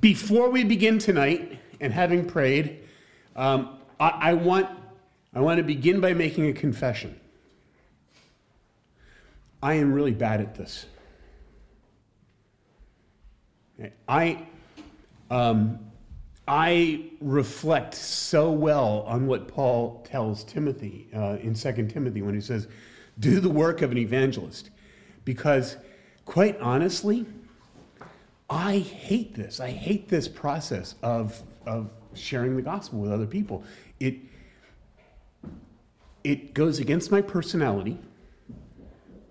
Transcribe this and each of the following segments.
before we begin tonight, and having prayed, um, I, I, want, I want to begin by making a confession. I am really bad at this. I, um, I reflect so well on what Paul tells Timothy uh, in 2 Timothy when he says, Do the work of an evangelist. Because, quite honestly, I hate this. I hate this process of, of sharing the gospel with other people. It, it goes against my personality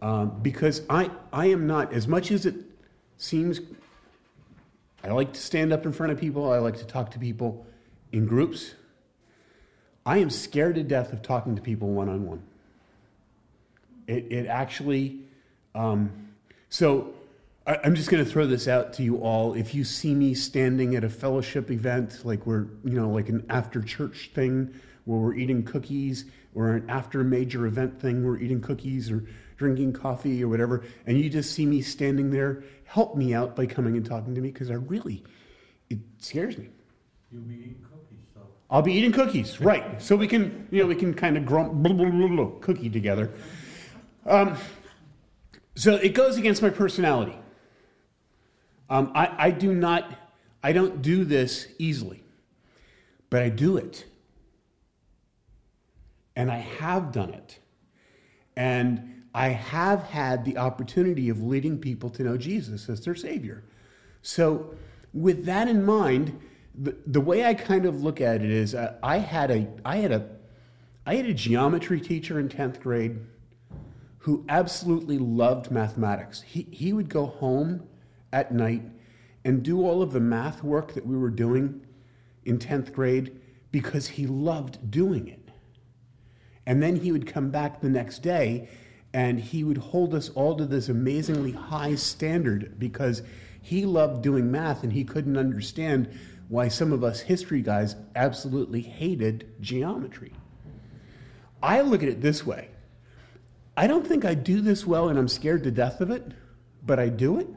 um, because I, I am not, as much as it seems I like to stand up in front of people. I like to talk to people in groups. I am scared to death of talking to people one on one. It, it actually, um, so I'm just going to throw this out to you all. If you see me standing at a fellowship event, like we're, you know, like an after church thing where we're eating cookies, or an after major event thing, where we're eating cookies or drinking coffee or whatever, and you just see me standing there help me out by coming and talking to me because I really, it scares me. You'll be eating cookies, so. I'll be eating cookies, right? So we can, you know, we can kind of grump, blah, blah, blah, blah, cookie together. Um, so it goes against my personality. Um, I, I do not, I don't do this easily, but I do it. And I have done it. And I have had the opportunity of leading people to know Jesus as their Savior. So, with that in mind, the, the way I kind of look at it is uh, I had a I had a I had a geometry teacher in 10th grade who absolutely loved mathematics. He, he would go home at night and do all of the math work that we were doing in 10th grade because he loved doing it. And then he would come back the next day and he would hold us all to this amazingly high standard because he loved doing math and he couldn't understand why some of us history guys absolutely hated geometry. I look at it this way I don't think I do this well and I'm scared to death of it, but I do it,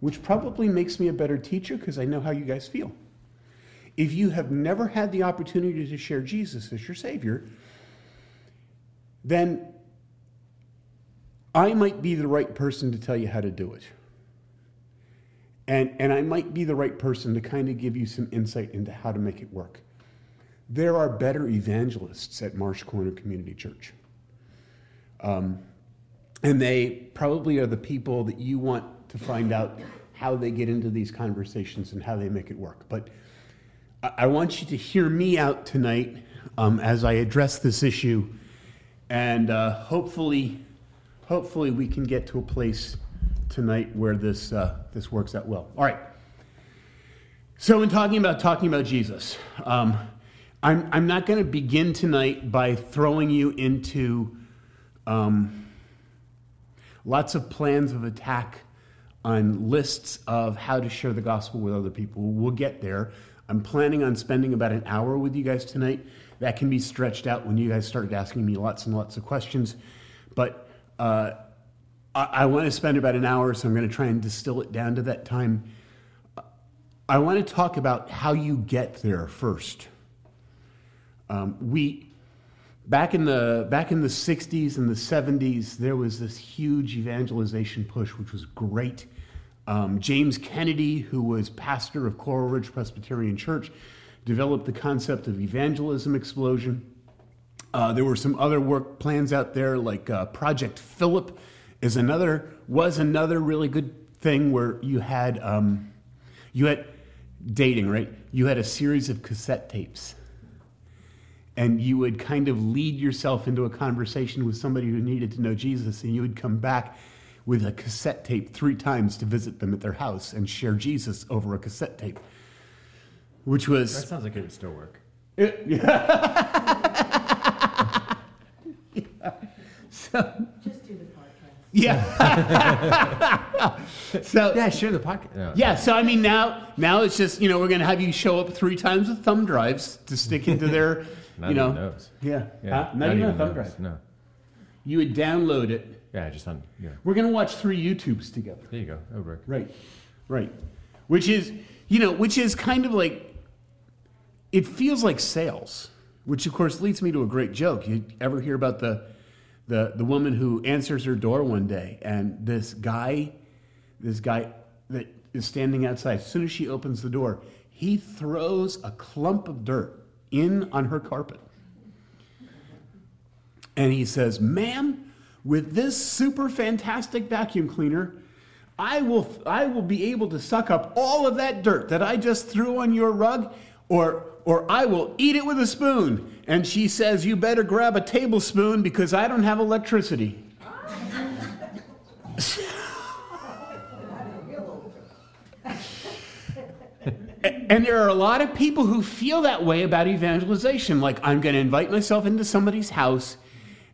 which probably makes me a better teacher because I know how you guys feel. If you have never had the opportunity to share Jesus as your Savior, then I might be the right person to tell you how to do it. And, and I might be the right person to kind of give you some insight into how to make it work. There are better evangelists at Marsh Corner Community Church. Um, and they probably are the people that you want to find out how they get into these conversations and how they make it work. But I, I want you to hear me out tonight um, as I address this issue and uh, hopefully hopefully we can get to a place tonight where this, uh, this works out well. All right. So, in talking about talking about Jesus, um, I'm, I'm not going to begin tonight by throwing you into um, lots of plans of attack on lists of how to share the gospel with other people. We'll get there. I'm planning on spending about an hour with you guys tonight. That can be stretched out when you guys start asking me lots and lots of questions. But uh, I, I want to spend about an hour, so I'm going to try and distill it down to that time. I want to talk about how you get there first. Um, we back in the back in the 60s and the 70s, there was this huge evangelization push, which was great. Um, James Kennedy, who was pastor of Coral Ridge Presbyterian Church, developed the concept of evangelism explosion. Uh, there were some other work plans out there, like uh, Project Philip, is another was another really good thing where you had um, you had dating right. You had a series of cassette tapes, and you would kind of lead yourself into a conversation with somebody who needed to know Jesus, and you would come back with a cassette tape three times to visit them at their house and share Jesus over a cassette tape, which was that sounds like it would still work. It, yeah. So just do the podcast. Yeah. so yeah, share the podcast. No. Yeah. So I mean, now now it's just you know we're gonna have you show up three times with thumb drives to stick into their you know knows. yeah, yeah. Huh? not, not, even, a thumb drive. No. You would download it. Yeah, just on. Yeah. We're gonna watch three YouTubes together. There you go. Oh, Right, right. Which is You know, which is kind of like, it feels like sales, which of course leads me to a great joke. You ever hear about the, the, the woman who answers her door one day and this guy, this guy that is standing outside, as soon as she opens the door, he throws a clump of dirt in on her carpet. And he says, Ma'am, with this super fantastic vacuum cleaner, I will, I will be able to suck up all of that dirt that I just threw on your rug, or, or I will eat it with a spoon. And she says, You better grab a tablespoon because I don't have electricity. and there are a lot of people who feel that way about evangelization. Like, I'm going to invite myself into somebody's house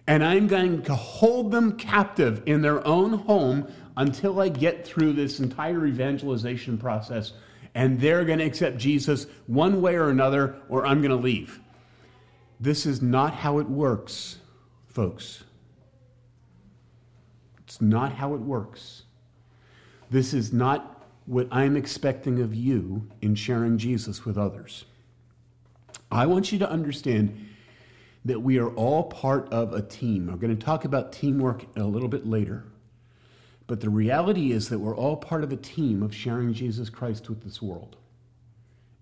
and I'm going to hold them captive in their own home until I get through this entire evangelization process. And they're going to accept Jesus one way or another, or I'm going to leave. This is not how it works, folks. It's not how it works. This is not what I'm expecting of you in sharing Jesus with others. I want you to understand that we are all part of a team. We're going to talk about teamwork a little bit later. But the reality is that we're all part of a team of sharing Jesus Christ with this world.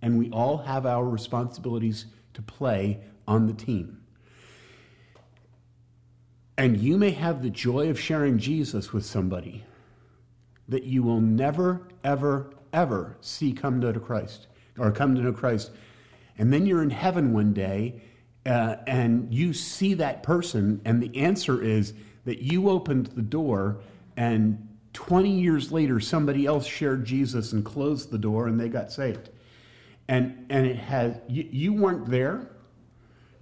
And we all have our responsibilities to play on the team. And you may have the joy of sharing Jesus with somebody that you will never, ever, ever see come to know Christ or come to know Christ. And then you're in heaven one day uh, and you see that person, and the answer is that you opened the door, and 20 years later, somebody else shared Jesus and closed the door, and they got saved. And, and it has, you, you weren't there,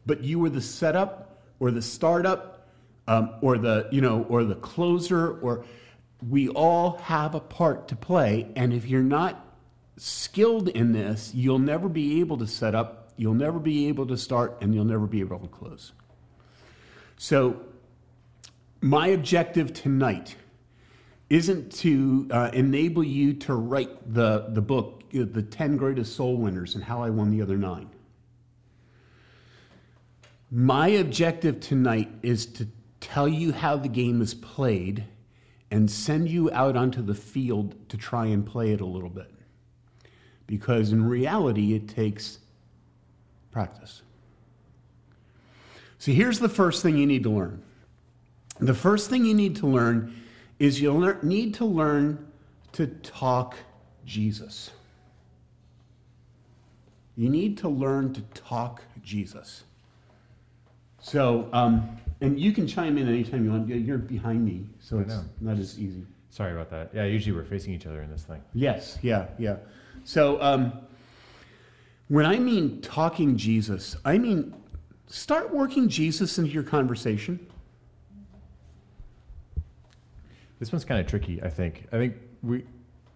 but you were the setup or the startup um, or the, you know, or the closer, or we all have a part to play. And if you're not skilled in this, you'll never be able to set up You'll never be able to start and you'll never be able to close. So, my objective tonight isn't to uh, enable you to write the, the book, The 10 Greatest Soul Winners and How I Won the Other Nine. My objective tonight is to tell you how the game is played and send you out onto the field to try and play it a little bit. Because in reality, it takes practice. So here's the first thing you need to learn. The first thing you need to learn is you'll need to learn to talk Jesus. You need to learn to talk Jesus. So, um, and you can chime in anytime you want. You're behind me, so it's not as easy. Sorry about that. Yeah, usually we're facing each other in this thing. Yes, yeah, yeah. So, um, when I mean talking Jesus, I mean start working Jesus into your conversation. This one's kind of tricky, I think. I think we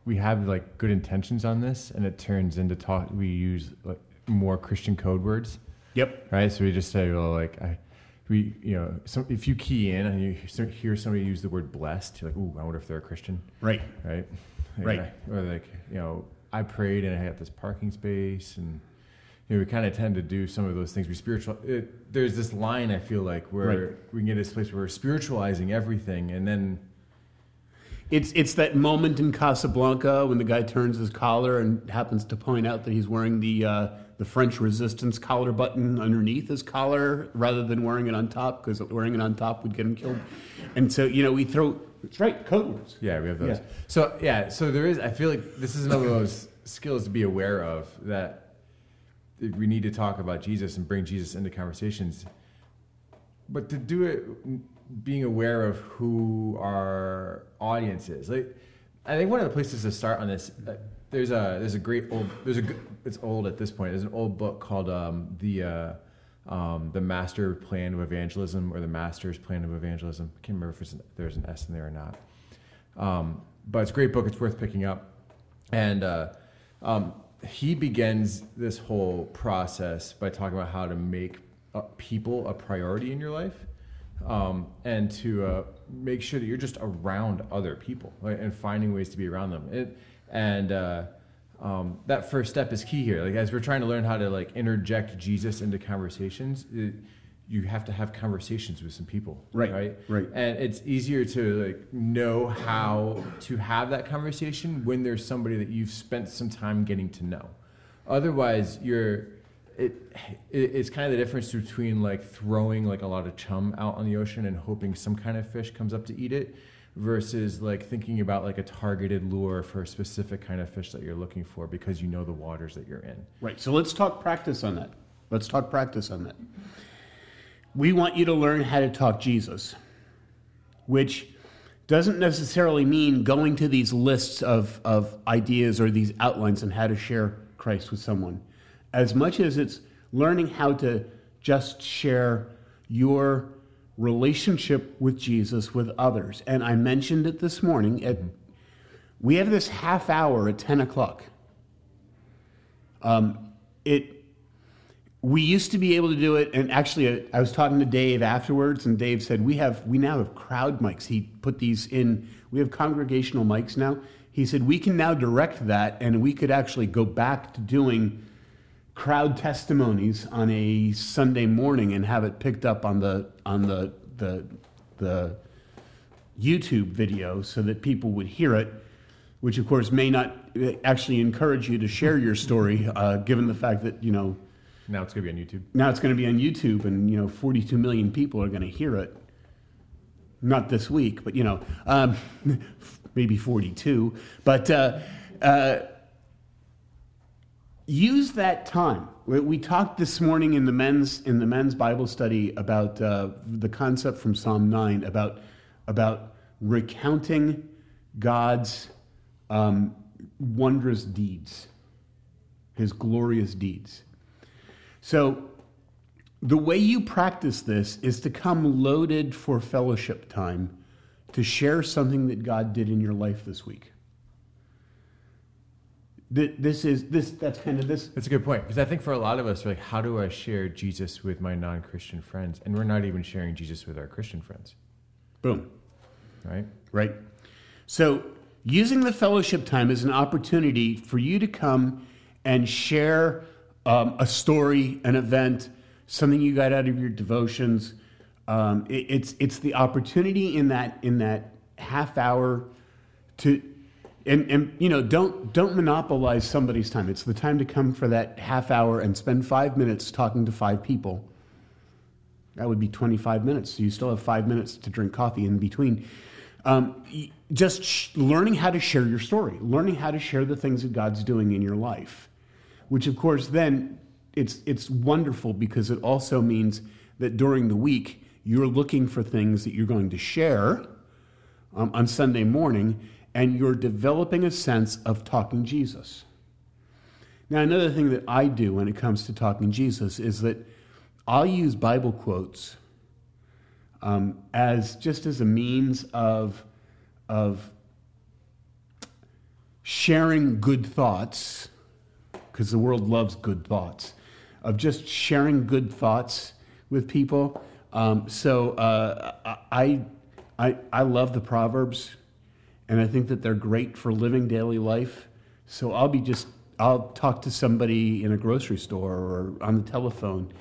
we have like good intentions on this and it turns into talk we use like more Christian code words. Yep. Right? So we just say, well, like I we you know, some, if you key in and you hear somebody use the word blessed, you're like, ooh, I wonder if they're a Christian. Right. Right. Like, right. Or like, you know, I prayed and I had this parking space and you know, we kind of tend to do some of those things. We spiritual. It, there's this line I feel like where right. we can get this place where we're spiritualizing everything, and then it's it's that moment in Casablanca when the guy turns his collar and happens to point out that he's wearing the uh, the French Resistance collar button underneath his collar rather than wearing it on top because wearing it on top would get him killed. And so you know we throw. It's right, code words. Yeah, we have those. Yeah. So yeah, so there is. I feel like this is another of those skills to be aware of that we need to talk about Jesus and bring Jesus into conversations. But to do it, being aware of who our audience is. Like, I think one of the places to start on this, uh, there's a there's a great old there's a it's old at this point. There's an old book called um, the uh, um, the Master Plan of Evangelism or the Master's Plan of Evangelism. I can't remember if an, there's an S in there or not. Um, but it's a great book. It's worth picking up. And uh, um, he begins this whole process by talking about how to make uh, people a priority in your life um, and to uh, make sure that you're just around other people right, and finding ways to be around them. It, and uh, um, that first step is key here. Like as we're trying to learn how to like interject Jesus into conversations, it, you have to have conversations with some people, Right, Right, right. And it's easier to like know how to have that conversation when there's somebody that you've spent some time getting to know. Otherwise, you're it, it it's kind of the difference between like throwing like a lot of chum out on the ocean and hoping some kind of fish comes up to eat it versus like thinking about like a targeted lure for a specific kind of fish that you're looking for because you know the waters that you're in. Right. So let's talk practice on that. Let's talk practice on that. We want you to learn how to talk Jesus, which doesn't necessarily mean going to these lists of, of ideas or these outlines on how to share Christ with someone, as much as it's learning how to just share your relationship with Jesus with others. And I mentioned it this morning. At, we have this half hour at 10 o'clock. Um, it we used to be able to do it and actually uh, i was talking to dave afterwards and dave said we have we now have crowd mics he put these in we have congregational mics now he said we can now direct that and we could actually go back to doing crowd testimonies on a sunday morning and have it picked up on the on the the the youtube video so that people would hear it which of course may not uh, actually encourage you to share your story uh, given the fact that you know Now it's gonna be on YouTube. now it's going to be on YouTube, and you know, 42 million people are going to hear it. Not this week, but you know, um, maybe 42. But uh, uh, use that time. We, talked this morning in the men's in the men's Bible study about uh, the concept from Psalm 9 about about recounting God's um, wondrous deeds, His glorious deeds. So, the way you practice this is to come loaded for fellowship time to share something that God did in your life this week. Th- This is this that's kind of this That's a good point because I think for a lot of us, we're like, how do I share Jesus with my non-Christian friends? And we're not even sharing Jesus with our Christian friends, boom, right? right? So, using the fellowship time as an opportunity for you to come and share um, a story, an event, something you got out of your devotions. Um, it- it's it's the opportunity in that in that half hour to and, and you know don't don't monopolize somebody's time. It's the time to come for that half hour and spend five minutes talking to five people. That would be 25 minutes. So you still have five minutes to drink coffee in between. Um, just sh- learning how to share your story, learning how to share the things that God's doing in your life, which of course then it's it's wonderful because it also means that during the week you're looking for things that you're going to share um, on Sunday morning, and you're developing a sense of talking Jesus. Now, another thing that I do when it comes to talking Jesus is that I'll use Bible quotes um, as just as a means of, of sharing good thoughts, because the world loves good thoughts, of just sharing good thoughts with people. Um, so uh, I, I, I love the Proverbs, and I think that they're great for living daily life. So I'll be just, I'll talk to somebody in a grocery store or on the telephone,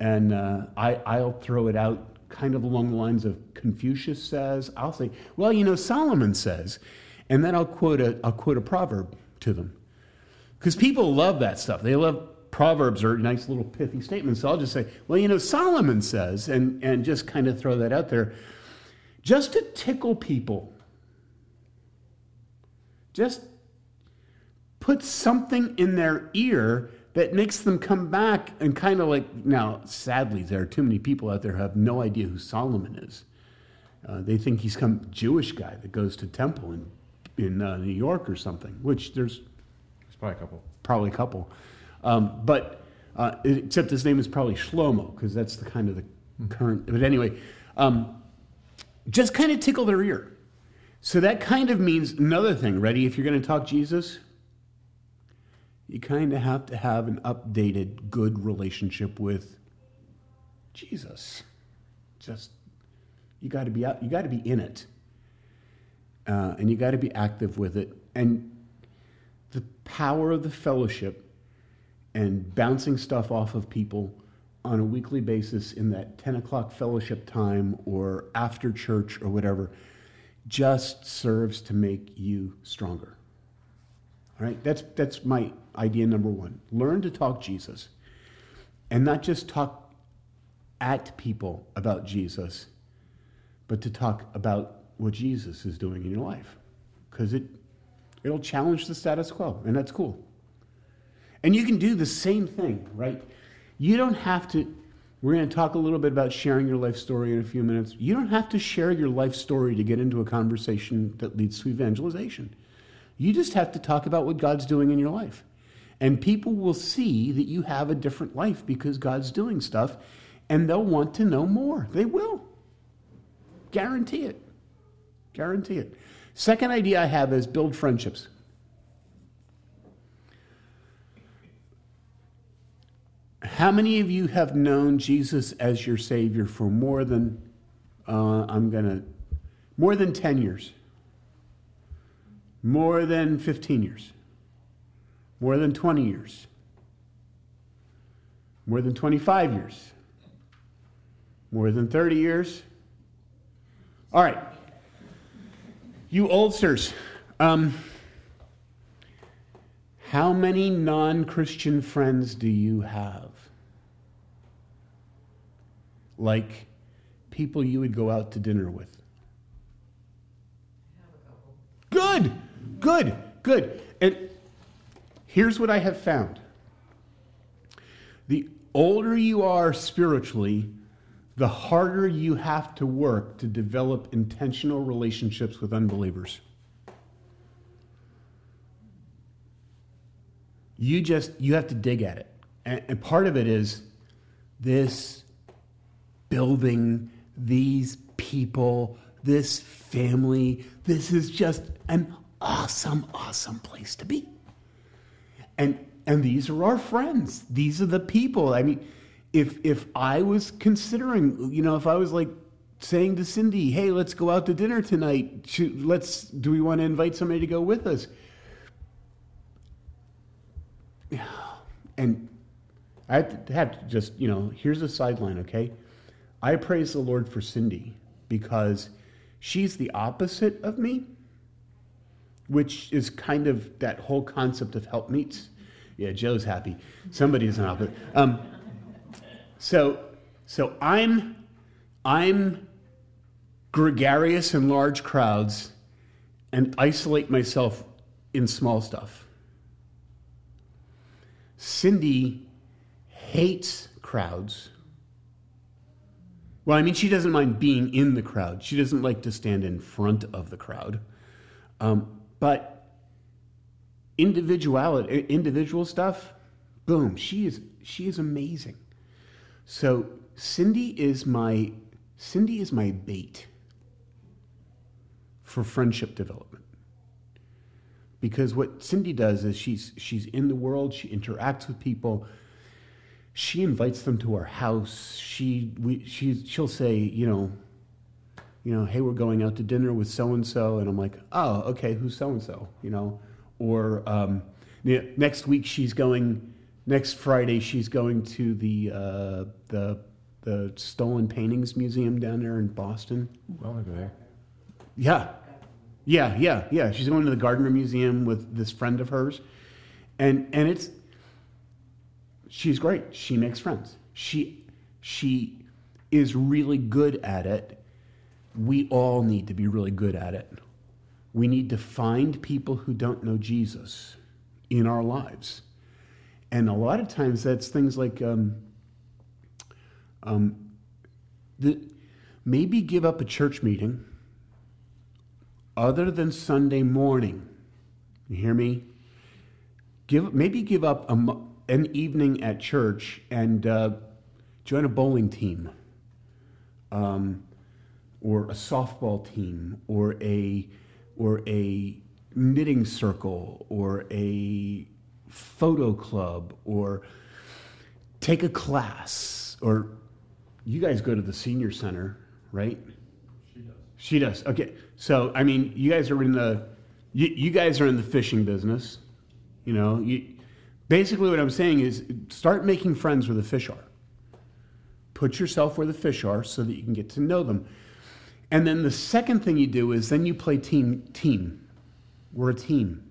and uh, I, I'll throw it out kind of along the lines of Confucius says. I'll say, well, you know, Solomon says, and then I'll quote a, I'll quote a proverb to them because people love that stuff. They love proverbs or nice little pithy statements. So I'll just say, well, you know, Solomon says, and and just kind of throw that out there, just to tickle people. Just put something in their ear that makes them come back and kind of like now. Sadly, there are too many people out there who have no idea who Solomon is. Uh, they think he's some Jewish guy that goes to temple in in uh, New York or something, which there's There's probably a couple. probably a couple. Um, but uh, except his name is probably Shlomo because that's the kind of the current. But anyway, um, just kind of tickle their ear. So that kind of means another thing. Ready? If you're going to talk Jesus, you kind of have to have an updated, good relationship with Jesus. Just you got to be out. You got to be in it, uh, and you got to be active with it. And the power of the fellowship and bouncing stuff off of people on a weekly basis in that 10 o'clock fellowship time or after church or whatever just serves to make you stronger. All right? That's, that's my idea number one. Learn to talk Jesus and not just talk at people about Jesus, but to talk about what Jesus is doing in your life. Because it, it'll challenge the status quo, and that's cool. And you can do the same thing, right? You don't have to, we're going to talk a little bit about sharing your life story in a few minutes. You don't have to share your life story to get into a conversation that leads to evangelization. You just have to talk about what God's doing in your life. And people will see that you have a different life because God's doing stuff, and they'll want to know more. They will. Guarantee it. Guarantee it. Second idea I have is build friendships. How many of you have known Jesus as your Savior for more than, uh, I'm going to, more than 10 years? More than 15 years? More than 20 years? More than 25 years? More than 30 years? All right. You oldsters, um, how many non Christian friends do you have? Like people you would go out to dinner with? Good, good, good. And here's what I have found the older you are spiritually, the harder you have to work to develop intentional relationships with unbelievers. You just you have to dig at it. And, and part of it is this building, these people, this family. This is just an awesome, awesome place to be. And and these are our friends. These are the people. I mean, if if I was considering, you know, if I was like saying to Cindy, "Hey, let's go out to dinner tonight. Let's do we want to invite somebody to go with us?" And I have to, have to just, you know, here's a sideline, okay? I praise the Lord for Cindy because she's the opposite of me, which is kind of that whole concept of helpmeets. Yeah, Joe's happy. Somebody's an opposite. Um, so, so I'm, I'm gregarious in large crowds and isolate myself in small stuff. Cindy hates crowds. Well, I mean, she doesn't mind being in the crowd. She doesn't like to stand in front of the crowd. Um, but individuality, individual stuff, boom, she is she is amazing. So Cindy is my Cindy is my bait for friendship development. Because what Cindy does is she's she's in the world, she interacts with people, she invites them to our house. She we she she'll say, you know, you know, hey, we're going out to dinner with so and so, and I'm like, oh, okay, who's so and so, you know, or um, next week she's going, next Friday she's going to the uh, the the stolen paintings museum down there in Boston. To go there. Yeah, yeah, yeah, yeah. She's going to the Gardner Museum with this friend of hers, and and it's she's great. She makes friends. She she is really good at it. We all need to be really good at it. We need to find people who don't know Jesus in our lives. And a lot of times that's things like um, um, the, maybe give up a church meeting other than Sunday morning. You hear me? Give, maybe give up a, an evening at church and uh, join a bowling team um, or a softball team or a, or a knitting circle or a photo club or take a class or you guys go to the senior center, right? She does. She does. Okay. So, I mean, you guys are in the you, you guys are in the fishing business. You know, you, basically what I'm saying is start making friends where the fish are. Put yourself where the fish are so that you can get to know them. And then the second thing you do is then you play team team. We're a team.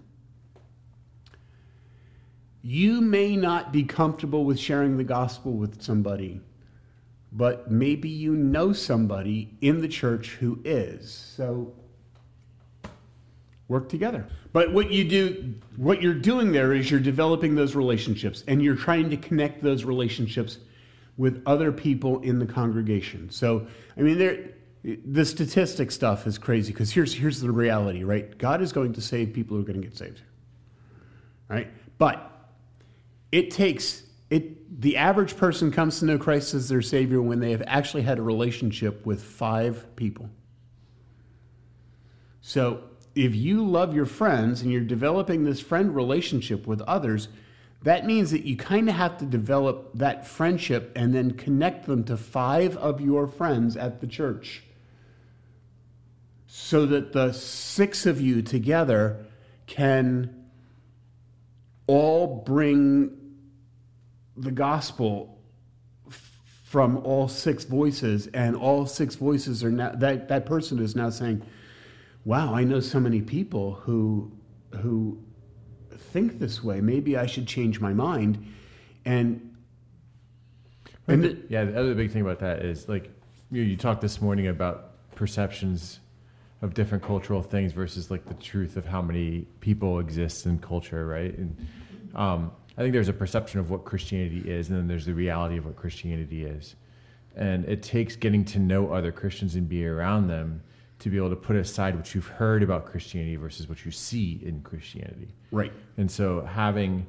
You may not be comfortable with sharing the gospel with somebody, but maybe you know somebody in the church who is. So work together. But what you do, what you're doing there is you're developing those relationships and you're trying to connect those relationships with other people in the congregation. So, I mean, there, the statistic stuff is crazy because here's, here's the reality, right? God is going to save people who are going to get saved, right? But it takes it the average person comes to know Christ as their savior when they have actually had a relationship with five people. So, if you love your friends and you're developing this friend relationship with others, that means that you kind of have to develop that friendship and then connect them to five of your friends at the church. So that the six of you together can all bring the gospel from all six voices and all six voices are now that, that person is now saying wow i know so many people who who think this way maybe i should change my mind and and the, yeah, the other big thing about that is like you, you talked this morning about perceptions of different cultural things versus like the truth of how many people exist in culture, right? And um, I think there's a perception of what Christianity is, and then there's the reality of what Christianity is. And it takes getting to know other Christians and be around them to be able to put aside what you've heard about Christianity versus what you see in Christianity. right And so having,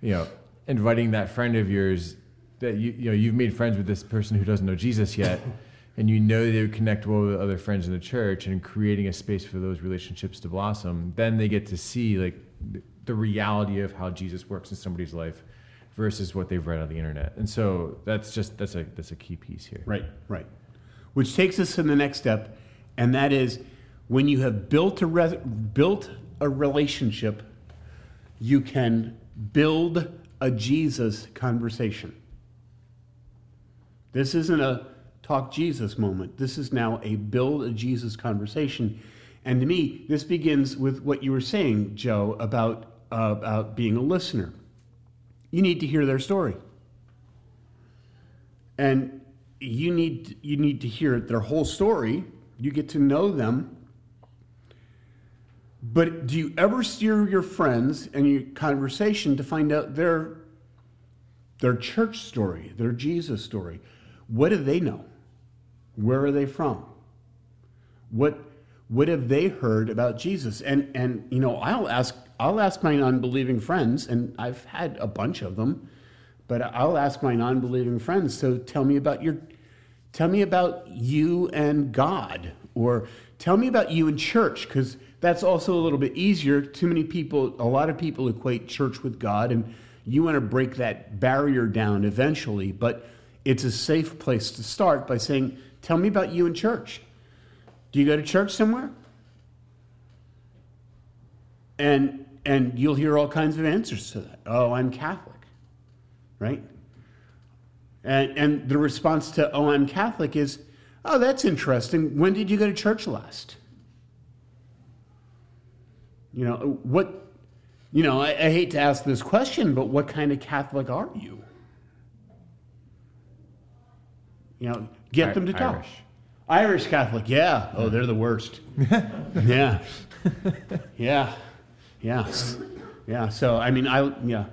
you know, inviting that friend of yours that you you know you've made friends with this person who doesn't know Jesus yet, and you know they would connect well with other friends in the church, and creating a space for those relationships to blossom. Then they get to see like the reality of how Jesus works in somebody's life versus what they've read on the internet. And so that's just that's a that's a key piece here. Right, right. Which takes us to the next step, and that is when you have built a re- built a relationship, you can build a Jesus conversation. This isn't a talk Jesus moment. This is now a build a Jesus conversation. And to me, this begins with what you were saying, Joe, about, uh, about being a listener. You need to hear their story and you need you need to hear their whole story you get to know them. But do you ever steer your friends and your conversation to find out their their church story their jesus story? What do they know? Where are they from? What what have they heard about jesus? And and you know i'll ask i'll ask my unbelieving friends and i've had a bunch of them but I'll ask my non-believing friends. So tell me about your, tell me about you and God, or tell me about you and church, because that's also a little bit easier. Too many people, a lot of people equate church with God, and you want to break that barrier down eventually. But it's a safe place to start by saying, "Tell me about you and church. Do you go to church somewhere?" And and you'll hear all kinds of answers to that. Oh, I'm Catholic right? And, and the response to, oh, I'm Catholic is, oh, that's interesting. When did you go to church last? You know, what, you know, I, I hate to ask this question, but what kind of Catholic are you? You know, get I- them to talk. Irish. Irish Catholic, yeah. Oh, they're the worst. yeah. Yeah. Yeah. Yeah. So, I mean, I, yeah.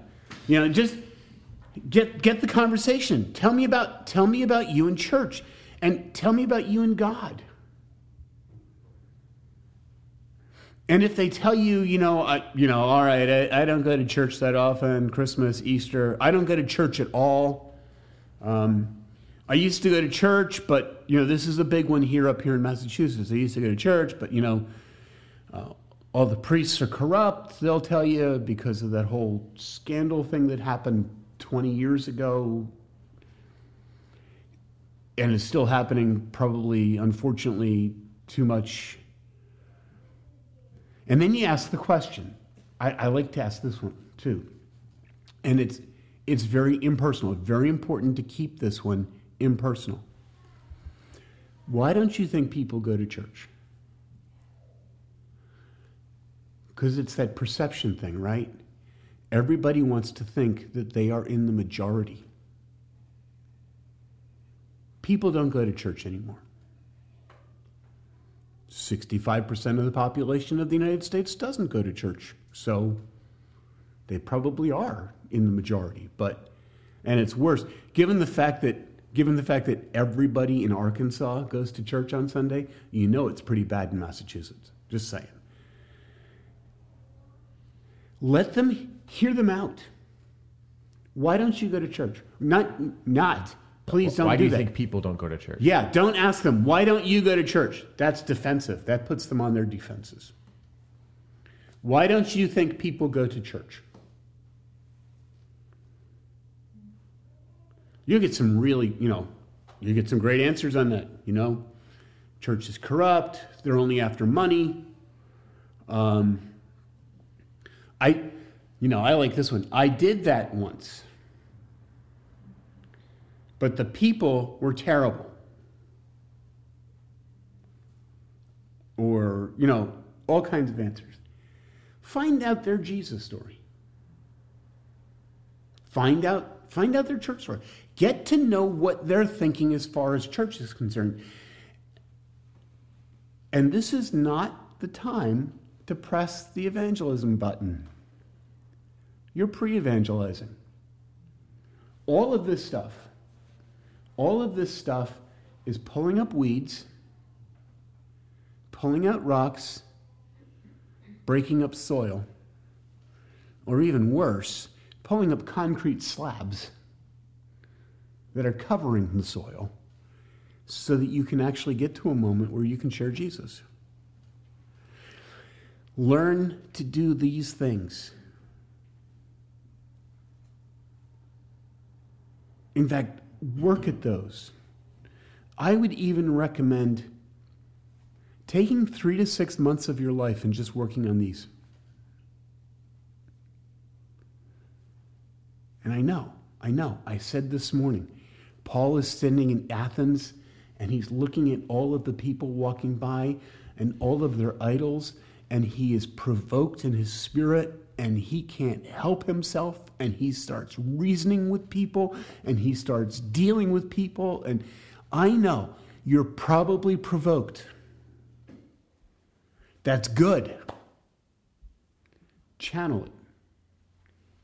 You know, just get get the conversation. Tell me about tell me about you in church, and tell me about you and God. And if they tell you, you know, I, you know, all right, I, I don't go to church that often. Christmas, Easter, I don't go to church at all. Um, I used to go to church, but you know, this is a big one here up here in Massachusetts. I used to go to church, but you know, uh, all the priests are corrupt. They'll tell you because of that whole scandal thing that happened 20 years ago and it's still happening, probably, unfortunately, too much. And then you ask the question I, I like to ask this one too. And it's, it's very impersonal. Very important to keep this one impersonal. Why don't you think people go to church? Because it's that perception thing, right? Everybody wants to think that they are in the majority. People don't go to church anymore. 65% of the population of the United States doesn't go to church. So they probably are in the majority. But and it's worse given the fact that given the fact that everybody in Arkansas goes to church on Sunday, you know it's pretty bad in Massachusetts. Just saying. Let them hear them out. Why don't you go to church? Not not please don't Why do do you that. think people don't go to church? Yeah, don't ask them, why don't you go to church? That's defensive. That puts them on their defenses. Why don't you think people go to church? You get some really, you know, you get some great answers on that. You know, church is corrupt, they're only after money. Um, I, you know, I like this one. I did that once but the people were terrible. Or, you know, all kinds of answers. Find out their Jesus story. Find out, find out their church story. Get to know what they're thinking as far as church is concerned. And this is not the time to press the evangelism button. You're pre evangelizing. All of this stuff all of this stuff is pulling up weeds, pulling out rocks, breaking up soil, or even worse, pulling up concrete slabs that are covering the soil so that you can actually get to a moment where you can share Jesus. Learn to do these things. In fact, work at those. I would even recommend taking three to six months of your life and just working on these. And I know, I know, I said this morning, Paul is standing in Athens and he's looking at all of the people walking by and all of their idols, and he is provoked in his spirit and he can't help himself and he starts reasoning with people and he starts dealing with people and i know you're probably provoked. That's good. Channel it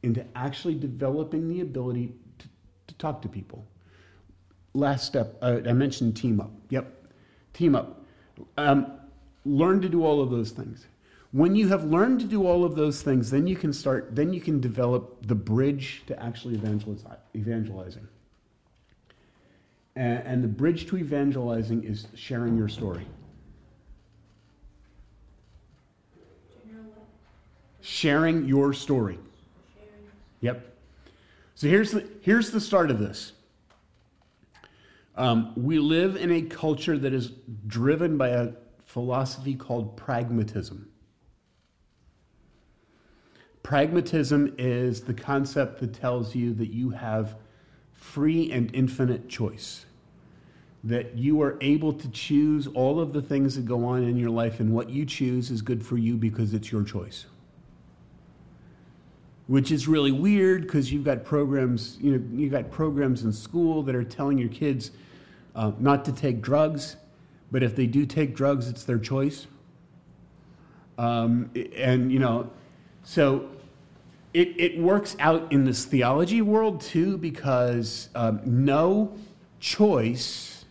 into actually developing the ability to, to talk to people. Last step uh, i mentioned team up. Yep. Team up. Um, learn to do all of those things when you have learned to do all of those things, then you can start, then you can develop the bridge to actually evangelizing. And, and the bridge to evangelizing is sharing your story. Sharing your story. Yep. So here's the, here's the start of this. Um, we live in a culture that is driven by a philosophy called pragmatism. Pragmatism is the concept that tells you that you have free and infinite choice, that you are able to choose all of the things that go on in your life, and what you choose is good for you because it's your choice. Which is really weird because you've got programs, you know, you've got programs in school that are telling your kids uh, not to take drugs, but if they do take drugs, it's their choice. Um, and you know, so it, it works out in this theology world too because um, no choice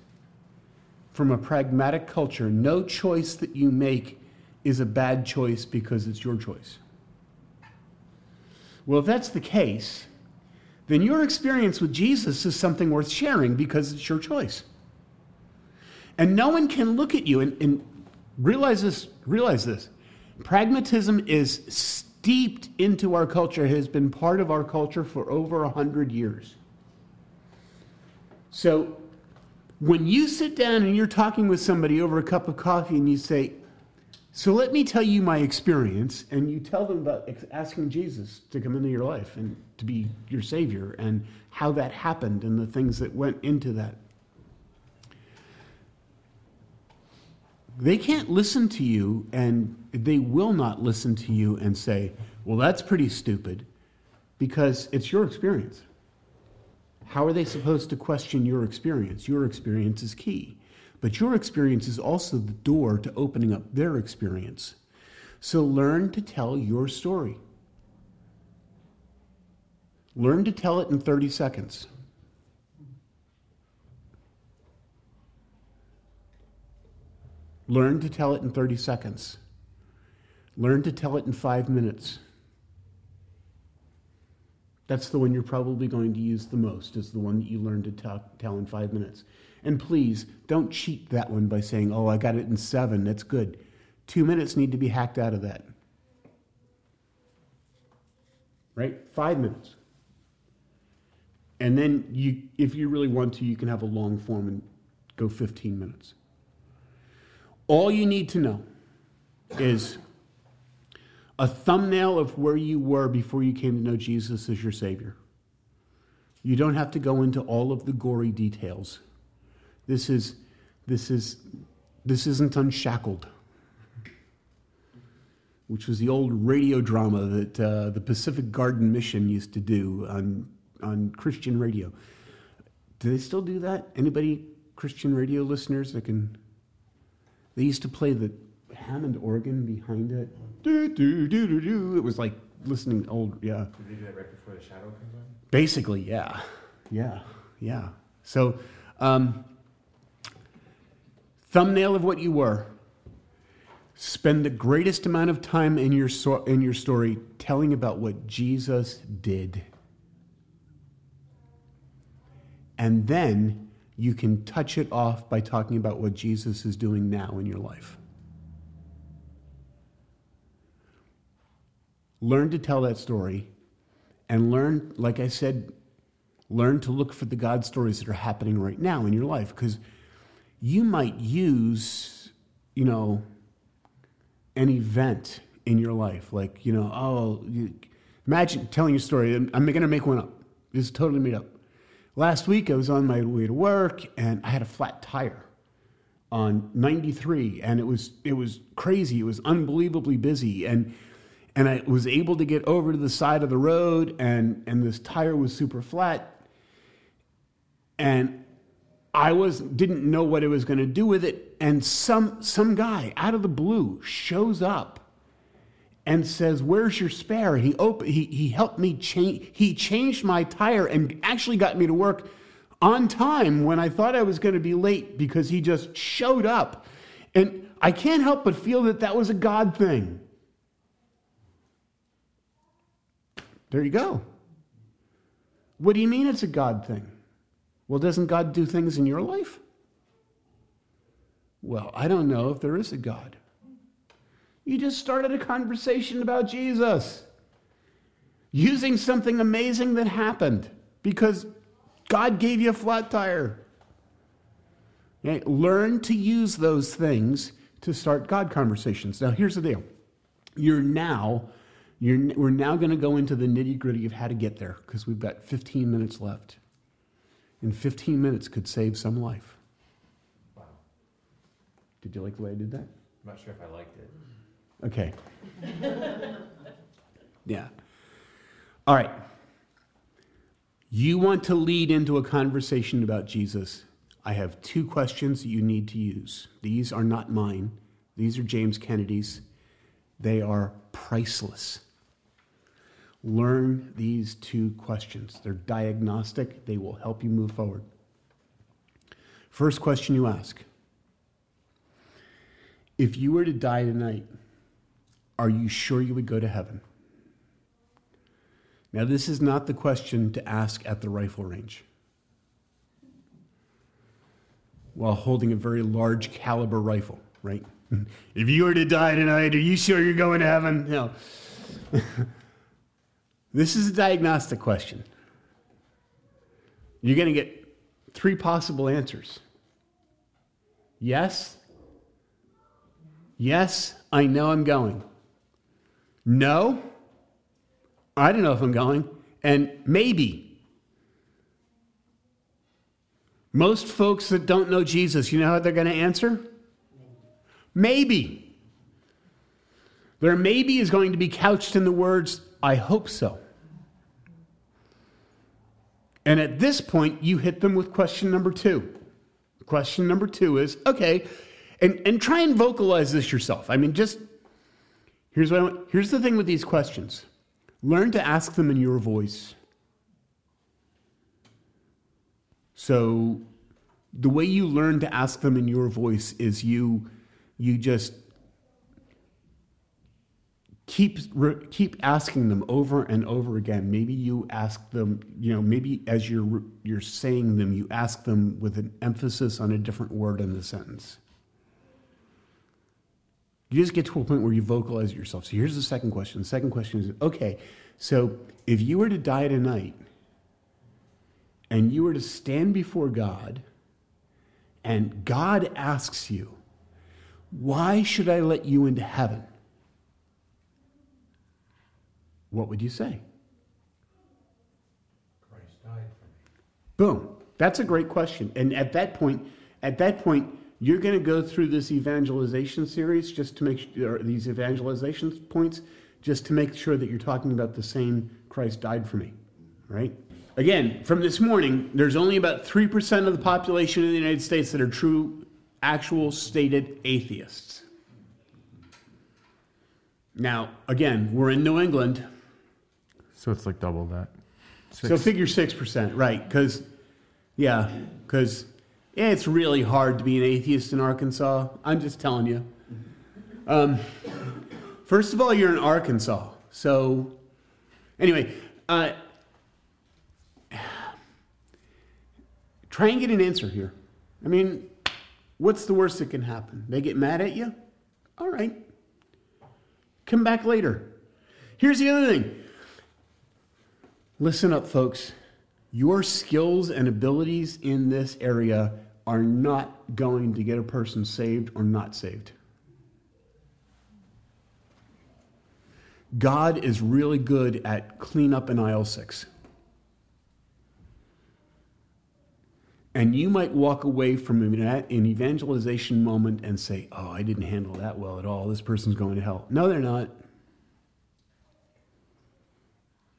from a pragmatic culture, no choice that you make is a bad choice because it's your choice. Well, if that's the case, then your experience with Jesus is something worth sharing because it's your choice. And no one can look at you and, and realize this, realize this. Pragmatism is steeped into our culture, has been part of our culture for over a hundred years. So when you sit down and you're talking with somebody over a cup of coffee and you say, So let me tell you my experience, and you tell them about asking Jesus to come into your life and to be your Savior and how that happened and the things that went into that. They can't listen to you, and they will not listen to you and say, Well, that's pretty stupid, because it's your experience. How are they supposed to question your experience? Your experience is key. But your experience is also the door to opening up their experience. So learn to tell your story. Learn to tell it in 30 seconds. Learn to tell it in 30 seconds. Learn to tell it in five minutes. That's the one you're probably going to use the most, is the one that you learn to tell, tell in five minutes. And please, don't cheat that one by saying, oh, I got it in seven. That's good. Two minutes need to be hacked out of that. Right? Five minutes. And then you, if you really want to, you can have a long form and go 15 minutes. All you need to know is a thumbnail of where you were before you came to know Jesus as your Savior. You don't have to go into all of the gory details. This is this is this isn't unshackled, which was the old radio drama that uh, the Pacific Garden Mission used to do on on Christian radio. Do they still do that? Anybody Christian radio listeners that can? They used to play the Hammond organ behind it. Do, do, do, do, do. It was like listening to old, yeah. Did they do that right before the shadow comes on? Basically, yeah. Yeah, yeah. So, um, thumbnail of what you were. Spend the greatest amount of time in your, so- in your story telling about what Jesus did. And then you can touch it off by talking about what Jesus is doing now in your life. Learn to tell that story and learn, like I said, learn to look for the God stories that are happening right now in your life because you might use, you know, an event in your life. Like, you know, oh, you, imagine telling your story. I'm, I'm going to make one up. This is totally made up. Last week, I was on my way to work and I had a flat tire on 93 and it was it was crazy. It was unbelievably busy and and I was able to get over to the side of the road and and this tire was super flat and I was didn't know what I was going to do with it and some some guy out of the blue shows up and says where's your spare and he op- he he helped me change he changed my tire and actually got me to work on time when I thought I was going to be late because he just showed up and I can't help but feel that that was a God thing There you go. What do you mean it's a God thing? Well, doesn't God do things in your life? Well, I don't know if there is a God. You just started a conversation about Jesus using something amazing that happened because God gave you a flat tire. Okay? Learn to use those things to start God conversations. Now, here's the deal you're now you're, we're now going to go into the nitty gritty of how to get there because we've got 15 minutes left. And 15 minutes could save some life. Wow. Did you like the way I did that? I'm not sure if I liked it. Okay. yeah. All right. You want to lead into a conversation about Jesus. I have two questions that you need to use. These are not mine, these are James Kennedy's. They are priceless. Learn these two questions. They're diagnostic, they will help you move forward. First question you ask If you were to die tonight, are you sure you would go to heaven? Now, this is not the question to ask at the rifle range while holding a very large caliber rifle, right? if you were to die tonight, are you sure you're going to heaven? No. this is a diagnostic question. You're going to get three possible answers yes, yes, I know I'm going. No, I don't know if I'm going. And maybe. Most folks that don't know Jesus, you know how they're going to answer? Maybe. Their maybe is going to be couched in the words, I hope so. And at this point, you hit them with question number two. Question number two is okay, and, and try and vocalize this yourself. I mean, just here's what I want. Here's the thing with these questions learn to ask them in your voice. So, the way you learn to ask them in your voice is you, you just keep re, keep asking them over and over again. Maybe you ask them, you know, maybe as you're you're saying them, you ask them with an emphasis on a different word in the sentence. You just get to a point where you vocalize it yourself. So here's the second question. The second question is, okay, so if you were to die tonight and you were to stand before God and God asks you, why should I let you into heaven? what would you say? Christ died for me. Boom. That's a great question. And at that point, at that point, you're going to go through this evangelization series just to make or these evangelization points just to make sure that you're talking about the same Christ died for me, right? Again, from this morning, there's only about 3% of the population in the United States that are true, actual, stated atheists. Now, again, we're in New England. So it's like double that. So figure six percent, right? Because, yeah, because it's really hard to be an atheist in Arkansas. I'm just telling you. Um, first of all, you're in Arkansas, so anyway, uh, try and get an answer here. I mean, what's the worst that can happen? They get mad at you. All right, come back later. Here's the other thing. Listen up, folks. Your skills and abilities in this area are not going to get a person saved or not saved. God is really good at clean up in aisle six. And you might walk away from an evangelization moment and say, Oh, I didn't handle that well at all. This person's going to hell. No, they're not.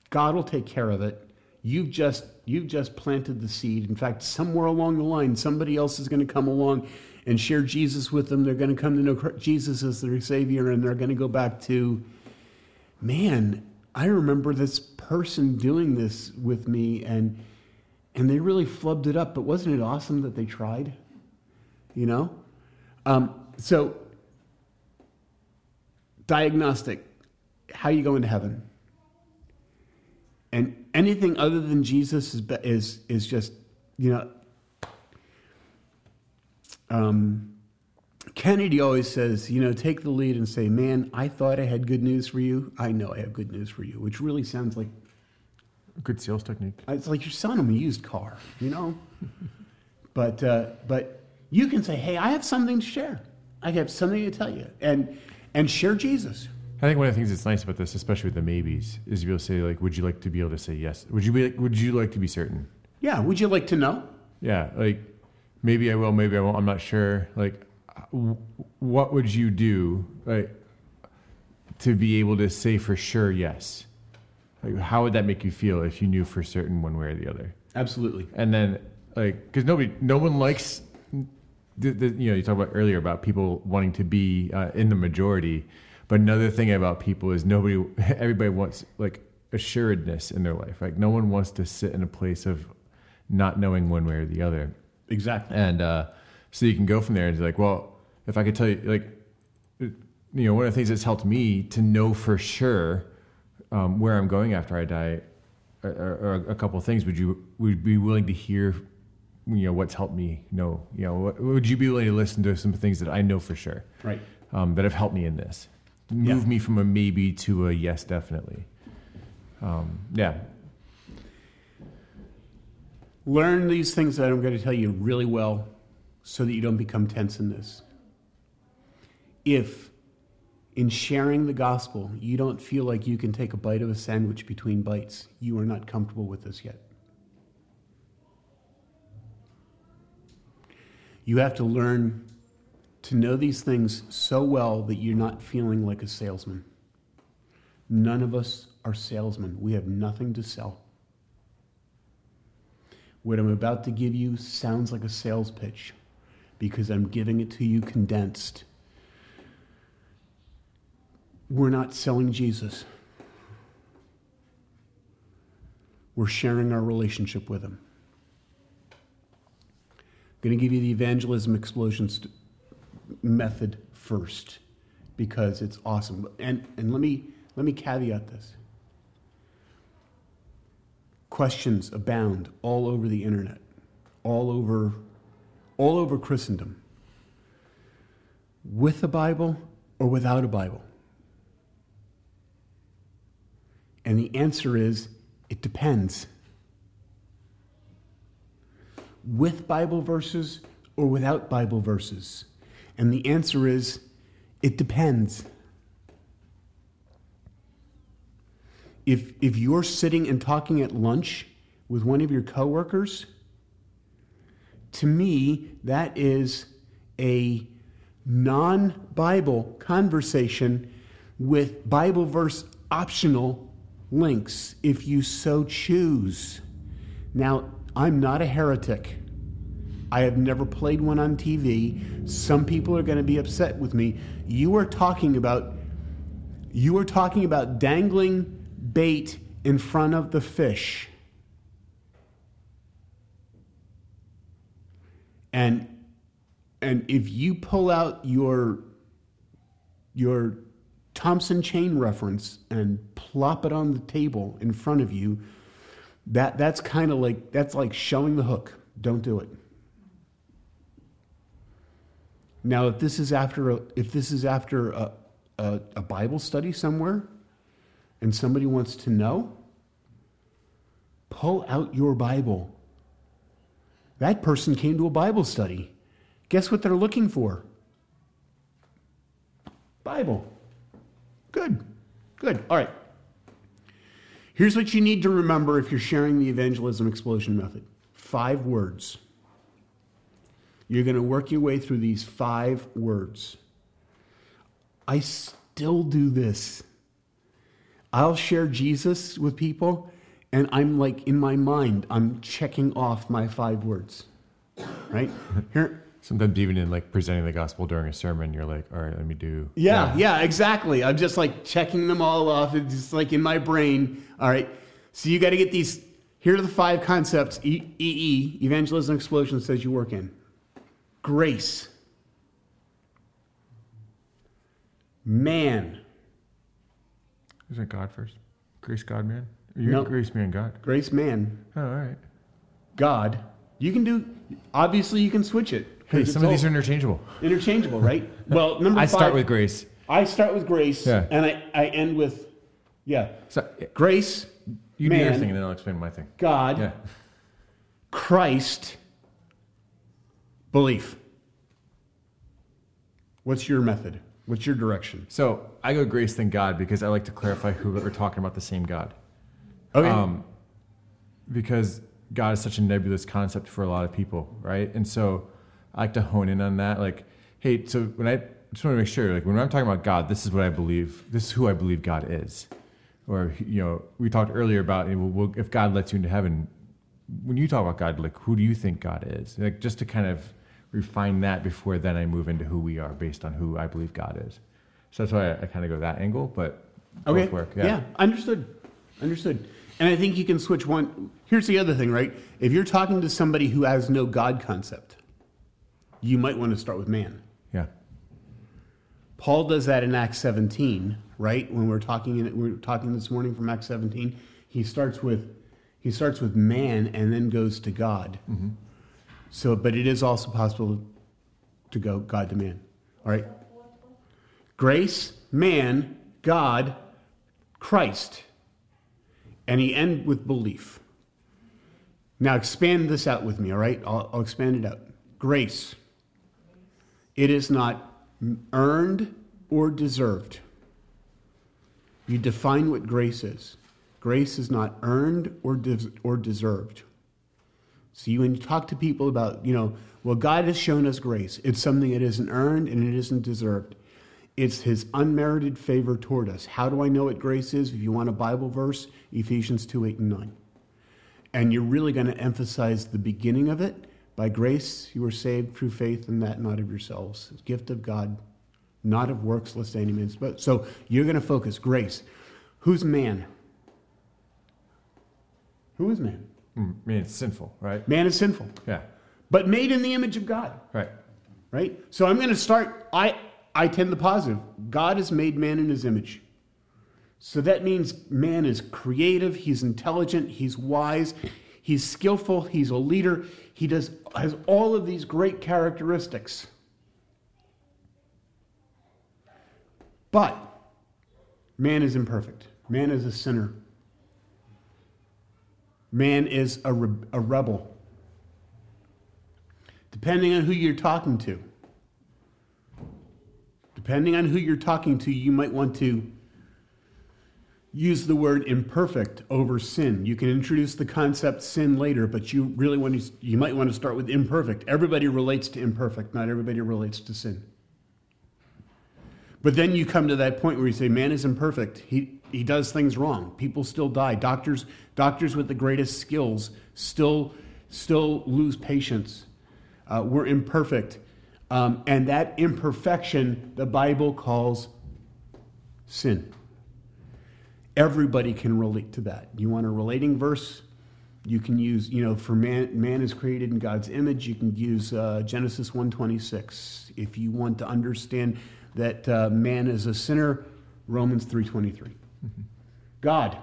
God will take care of it. You've just you've just planted the seed. In fact, somewhere along the line, somebody else is going to come along and share Jesus with them. They're going to come to know Jesus as their Savior, and they're going to go back to, man, I remember this person doing this with me, and and they really flubbed it up. But wasn't it awesome that they tried? You know, um, so diagnostic. How you go into heaven? and anything other than Jesus is is is just you know. Um, Kennedy always says, you know, take the lead and say, "Man, I thought I had good news for you. I know I have good news for you," which really sounds like a Good sales technique. it's like you're selling them a used car, you know. but uh, but you can say, "Hey, I have something to share. I have something to tell you," and and share Jesus. I think one of the things that's nice about this, especially with the maybes, is to be able to say like, "Would you like to be able to say yes? Would you be? Would you like to be certain?" Yeah. Would you like to know? Yeah, like maybe I will, maybe I won't. I'm not sure. Like, w- what would you do, like, to be able to say for sure yes? Like, how would that make you feel if you knew for certain one way or the other? Absolutely. And then, like, because nobody, no one likes, the, the, you know, you talked about earlier about people wanting to be uh, in the majority. But another thing about people is nobody, everybody wants like assuredness in their life. Like, no one wants to sit in a place of not knowing one way or the other. Exactly. And uh, so you can go from there and be like, well, if I could tell you, like, you know, one of the things that's helped me to know for sure um, where I'm going after I die are, are, are a couple of things. Would you would you be willing to hear, you know, what's helped me know? You know, what, would you be willing to listen to some things that I know for sure Right. um, that have helped me in this? Move Yeah. me from a maybe to a yes, definitely. Um, yeah, Learn these things that I'm going to tell you really well so that you don't become tense in this. If in sharing the gospel, you don't feel like you can take a bite of a sandwich between bites. You are not comfortable with this yet. You have to learn to know these things so well that you're not feeling like a salesman. None of us are salesmen. We have nothing to sell. What I'm about to give you sounds like a sales pitch because I'm giving it to you condensed. We're not selling Jesus. We're sharing our relationship with him. I'm going to give you the evangelism explosion st- method first because it's awesome. And, and let, me, let me caveat this. Questions abound all over the internet, all over, all over Christendom. With a Bible or without a Bible? And the answer is it depends. With Bible verses or without Bible verses? And the answer is it depends. If, if you're sitting and talking at lunch with one of your coworkers, to me, that is a non Bible conversation with Bible verse optional links if you so choose. Now, I'm not a heretic. I have never played one on TV. Some people are going to be upset with me. You are talking about you are talking about dangling bait in front of the fish. And and if you pull out your your Thompson chain reference and plop it on the table in front of you, that that's kind of like that's like showing the hook. Don't do it. Now, if this is after a, if this is after a, a, a Bible study somewhere, and somebody wants to know, pull out your Bible. That person came to a Bible study. Guess what they're looking for? Bible. Good. Good. All right. Here's what you need to remember if you're sharing the evangelism explosion method five words. You're going to work your way through these five words. I still do this. I'll share Jesus with people, and I'm like, in my mind, I'm checking off my five words. Right? Here, Sometimes even in like presenting the gospel during a sermon, you're like, all right, let me do. Yeah, yeah, exactly. I'm just like checking them all off. It's just like in my brain. All right. So you got to get these. Here are the five concepts EE, Evangelism Explosion, says you work in grace, man, Isn't God first? Grace, God, man. You're No. grace, man, God. grace, man, Oh, all right. God. You can do, obviously, you can switch it. Hey, some of these are interchangeable. interchangeable, right? Well, number one. I five. start with grace. I start with grace, Yeah. and I, I end with, yeah, So grace, you do your Man. thing, and then I'll explain my thing. God, Yeah. Christ, belief. What's your method? What's your direction? So I go grace then God because I like to clarify who we're talking about the same God. Okay. Um, because God is such a nebulous concept for a lot of people, right? And so I like to hone in on that. Like, hey, so when I just want to make sure, like when I'm talking about God, this is what I believe. This is who I believe God is. Or you know, we talked earlier about you know, well, if God lets you into heaven. When you talk about God, like who do you think God is? Like just to kind of refine that before then I move into who we are based on who I believe God is. So that's why I, I kind of go that angle, but both work. yeah, understood. Understood. And I think you can switch one. Here's the other thing, right? If you're talking to somebody who has no God concept, you might want to start with man. yeah. Paul does that in Acts 17, right? When we're talking, in, we we're talking this morning from Acts 17, he starts with he starts with man and then goes to God. Mm-hmm. So, but it is also possible to go God to man. All right. Grace, man, God, Christ, and he end with belief. Now expand this out with me. All right, I'll, I'll expand it out. Grace. It is not earned or deserved. you define what grace is. Grace is not earned or, or deserved. So you, when you talk to people about, you know, well, God has shown us grace. It's something that isn't earned and it isn't deserved. It's his unmerited favor toward us. How do I know what grace is? If you want a Bible verse, Ephesians 2 8 and 9. And you're really going to emphasize the beginning of it. By grace, you were saved through faith, and that not of yourselves. Gift of God, not of works, lest any man. But so you're going to focus grace. Who's man? Who is man? Mm, is sinful, right? Man is sinful, Yeah. but made in the image of God. Right. right? So I'm going to start. I I tend the positive. God has made man in His image. So that means man is creative. He's intelligent. He's wise. He's skillful. He's a leader. He does has all of these great characteristics. But man is imperfect. Man is a sinner. Man is a, re- a rebel depending on who you're talking to. Depending on who you're talking to, you might want to use the word imperfect over sin. You can introduce the concept sin later, but you really want to, you might want to start with imperfect. Everybody relates to imperfect, not everybody relates to sin. But then you come to that point where you say, man is imperfect. He, he does things wrong. People still die. Doctors, doctors with the greatest skills still, still lose patients. Uh, we're imperfect. Um, and that imperfection, the Bible calls sin. Everybody can relate to that. You want a relating verse? You can use, you know, for man, man is created in God's image. You can use uh, Genesis 1:26. If you want to understand that uh, man is a sinner, Romans 3:23. God,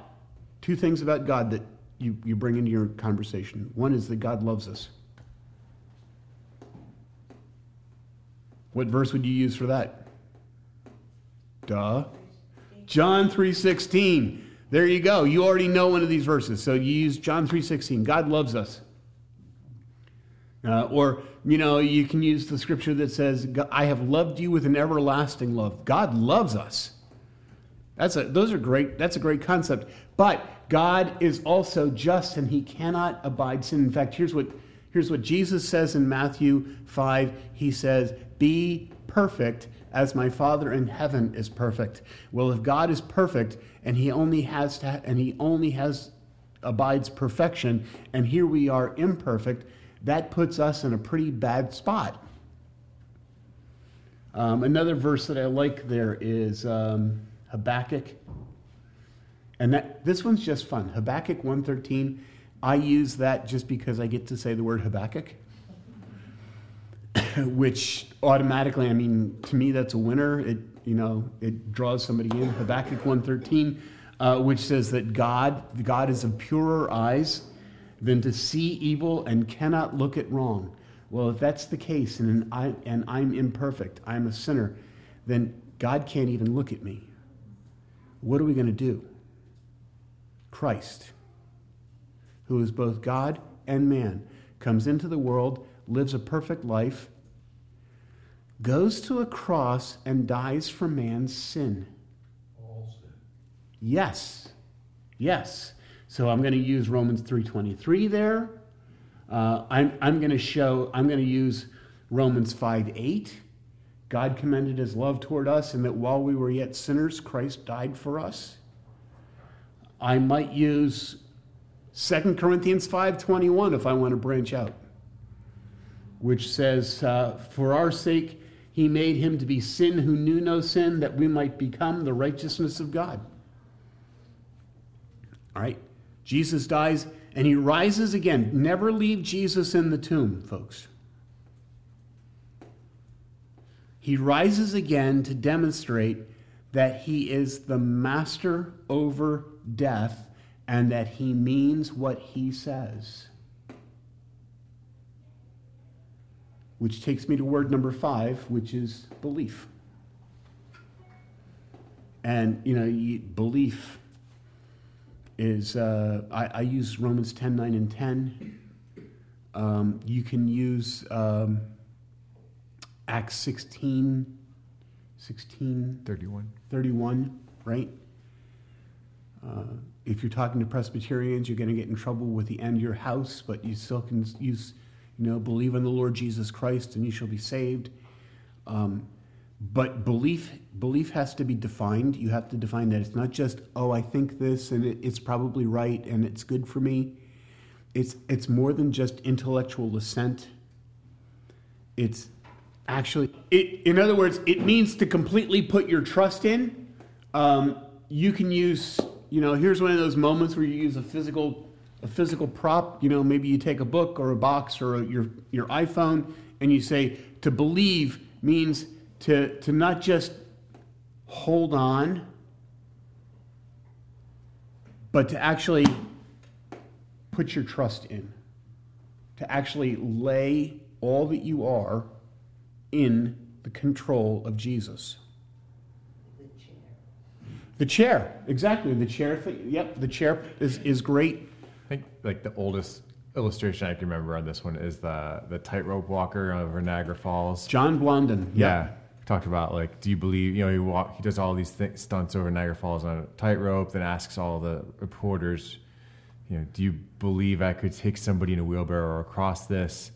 two things about God that you, you bring into your conversation. One is that God loves us. What verse would you use for that? Duh. John 3:16. There you go. You already know one of these verses. So you use John 3:16. God loves us. Uh, or, you know, you can use the scripture that says, I have loved you with an everlasting love. God loves us. That's a, those are great. That's a great concept. But God is also just and he cannot abide sin. In fact, here's what, here's what Jesus says in Matthew 5. He says, Be perfect as my Father in heaven is perfect. Well, if God is perfect and he only has to, and he only has abides perfection, and here we are imperfect, that puts us in a pretty bad spot. Um, another verse that I like there is um, Habakkuk. And that this one's just fun. Habakkuk 113. I use that just because I get to say the word Habakkuk. Which automatically, I mean, to me that's a winner. It you know, it draws somebody in. Habakkuk 113, uh, which says that God, God is of purer eyes than to see evil and cannot look at wrong. Well, if that's the case, and, I, and I'm imperfect, I'm a sinner, then God can't even look at me. What are we going to do? Christ, who is both God and man, comes into the world, lives a perfect life, goes to a cross, and dies for man's sin. All sin. Yes. Yes. So I'm going to use Romans 3.23 there. Uh, I'm, I'm going to show, I'm going to use Romans 5.8. God commended his love toward us and that while we were yet sinners, Christ died for us. I might use 2 Corinthians 5.21 if I want to branch out, which says, uh, For our sake he made him to be sin who knew no sin, that we might become the righteousness of God. All right? Jesus dies and he rises again. Never leave Jesus in the tomb, folks. He rises again to demonstrate that he is the master over death and that he means what he says. Which takes me to word number five, which is belief. And, you know, belief is, uh, I, I use Romans 10, 9, and 10. Um, you can use um, Acts 16, 16, 31. 31, right? Uh, if you're talking to Presbyterians, you're going to get in trouble with the end of your house, but you still can use, you know, believe in the Lord Jesus Christ and you shall be saved. Um, but belief belief has to be defined. You have to define that it's not just oh I think this and it, it's probably right and it's good for me. It's it's more than just intellectual assent. It's actually it. In other words, it means to completely put your trust in. Um, you can use you know here's one of those moments where you use a physical a physical prop. You know maybe you take a book or a box or a, your your iPhone and you say to believe means to, to not just hold on, but to actually put your trust in, to actually lay all that you are in the control of Jesus. The chair. The chair, exactly. The chair thing. Yep, the chair is, is great. I think like the oldest illustration I can remember on this one is the the tightrope walker over Niagara Falls. John Blondin. Yep. Yeah, talked about like, do you believe? You know, he walk, he does all these th- stunts over Niagara Falls on a tightrope. Then asks all the reporters, you know, do you believe I could take somebody in a wheelbarrow across this?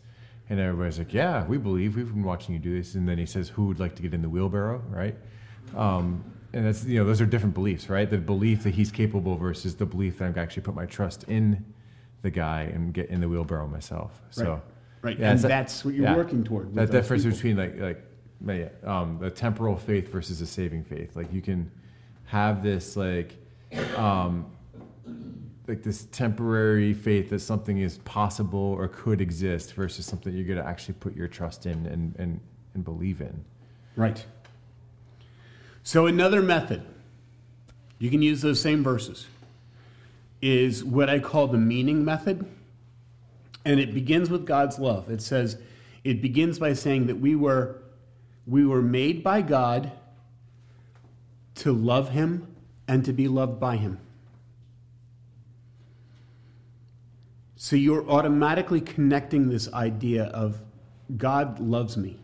And everybody's like, yeah, we believe. We've been watching you do this. And then he says, who would like to get in the wheelbarrow, right? Um, and that's you know those are different beliefs, right? The belief that he's capable versus the belief that I'm actually put my trust in the guy and get in the wheelbarrow myself. So. Right. Yeah, and a- that's what you're yeah. working toward. That difference people. between like like yeah, um, the temporal faith versus the saving faith. Like you can have this like um, like this temporary faith that something is possible or could exist versus something you're going to actually put your trust in and, and, and believe in. Right. So another method, you can use those same verses, is what I call the meaning method. And it begins with God's love. It says, it begins by saying that we were we were made by God to love him and to be loved by him. So you're automatically connecting this idea of God loves me.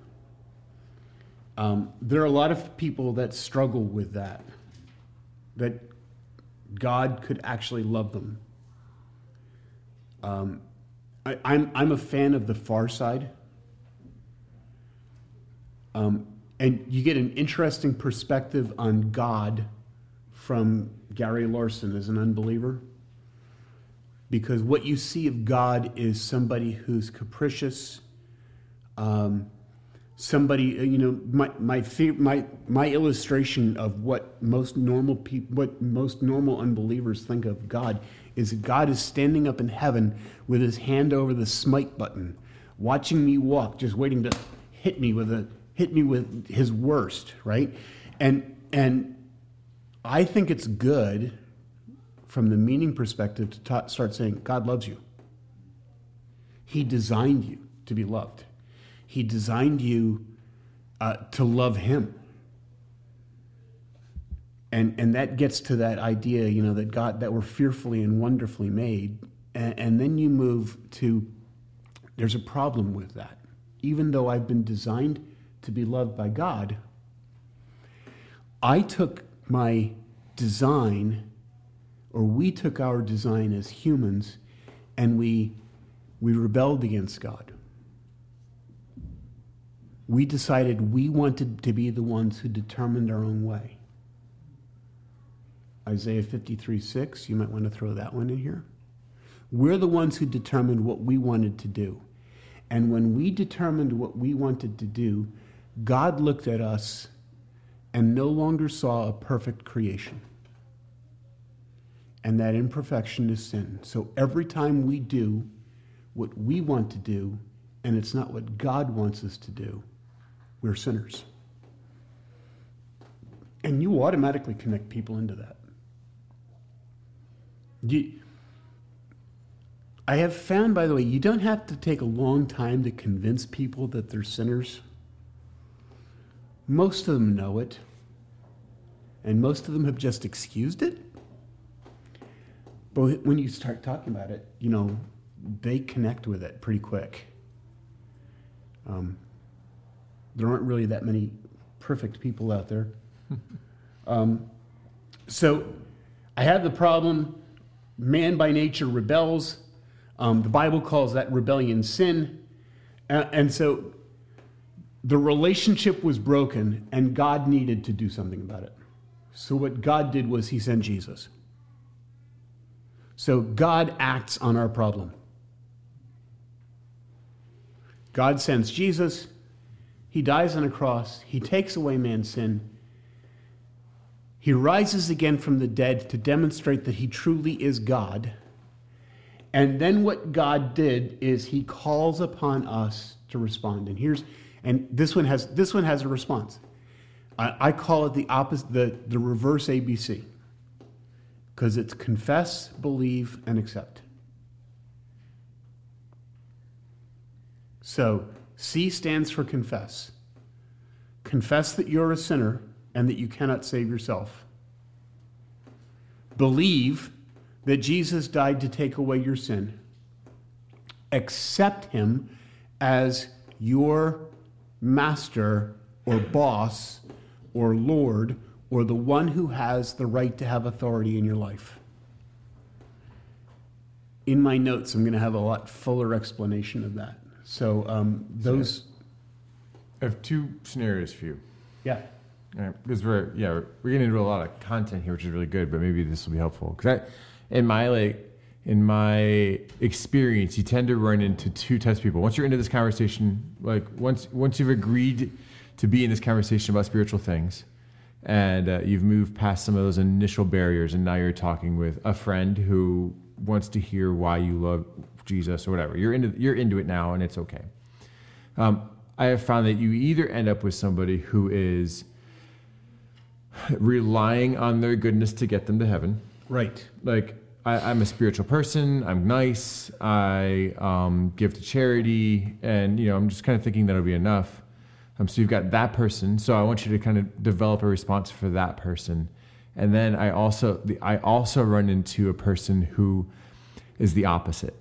Um, there are a lot of people that struggle with that, that God could actually love them. Um, I, I'm, I'm a fan of the far side. Um, and you get an interesting perspective on God from Gary Larson as an unbeliever. Because what you see of God is somebody who's capricious, um, somebody uh, you know my my my my illustration of what most normal people what most normal unbelievers think of God is God is standing up in heaven with his hand over the smite button watching me walk just waiting to hit me with a hit me with his worst right? And and I think it's good from the meaning perspective to ta- start saying God loves you he designed you to be loved he designed you uh, to love Him. And, and that gets to that idea, you know, that God, that we're fearfully and wonderfully made. And, and then you move to, there's a problem with that. Even though I've been designed to be loved by God, I took my design, or we took our design as humans, and we, we rebelled against God we decided we wanted to be the ones who determined our own way. Isaiah 53 6, you might want to throw that one in here. We're the ones who determined what we wanted to do. And when we determined what we wanted to do, God looked at us and no longer saw a perfect creation. And that imperfection is sin. So every time we do what we want to do, and it's not what God wants us to do, we're sinners. And you automatically connect people into that. You, I have found, by the way, you don't have to take a long time to convince people that they're sinners. Most of them know it, and most of them have just excused it. But when you start talking about it, you know, they connect with it pretty quick. Um, there aren't really that many perfect people out there. um, so I have the problem. Man by nature rebels. Um, the Bible calls that rebellion sin. And, and so the relationship was broken, and God needed to do something about it. So what God did was he sent Jesus. So God acts on our problem. God sends Jesus. He dies on a cross. He takes away man's sin. He rises again from the dead to demonstrate that he truly is God. And then what God did is he calls upon us to respond. And here's and this one has this one has a response. I, I call it the opposite the, the reverse ABC. Because it's confess, believe, and accept. So C stands for confess. Confess that you're a sinner and that you cannot save yourself. Believe that Jesus died to take away your sin. Accept him as your master or boss or Lord or the one who has the right to have authority in your life. In my notes, I'm going to have a lot fuller explanation of that. So um, those, I have two scenarios for you. yeah, All right, because we're yeah we're, we're getting into a lot of content here, which is really good. But maybe this will be helpful because in my like in my experience, you tend to run into two types of people. Once you're into this conversation, like once once you've agreed to be in this conversation about spiritual things, and uh, you've moved past some of those initial barriers, and now you're talking with a friend who wants to hear why you love Jesus or whatever. You're into you're into it now, and it's okay. Um, I have found that you either end up with somebody who is relying on their goodness to get them to heaven. right. Like, I, I'm a spiritual person. I'm nice. I um, give to charity, and you know, I'm just kind of thinking that'll be enough. Um, so you've got that person. So I want you to kind of develop a response for that person, and then I also the, I also run into a person who is the opposite,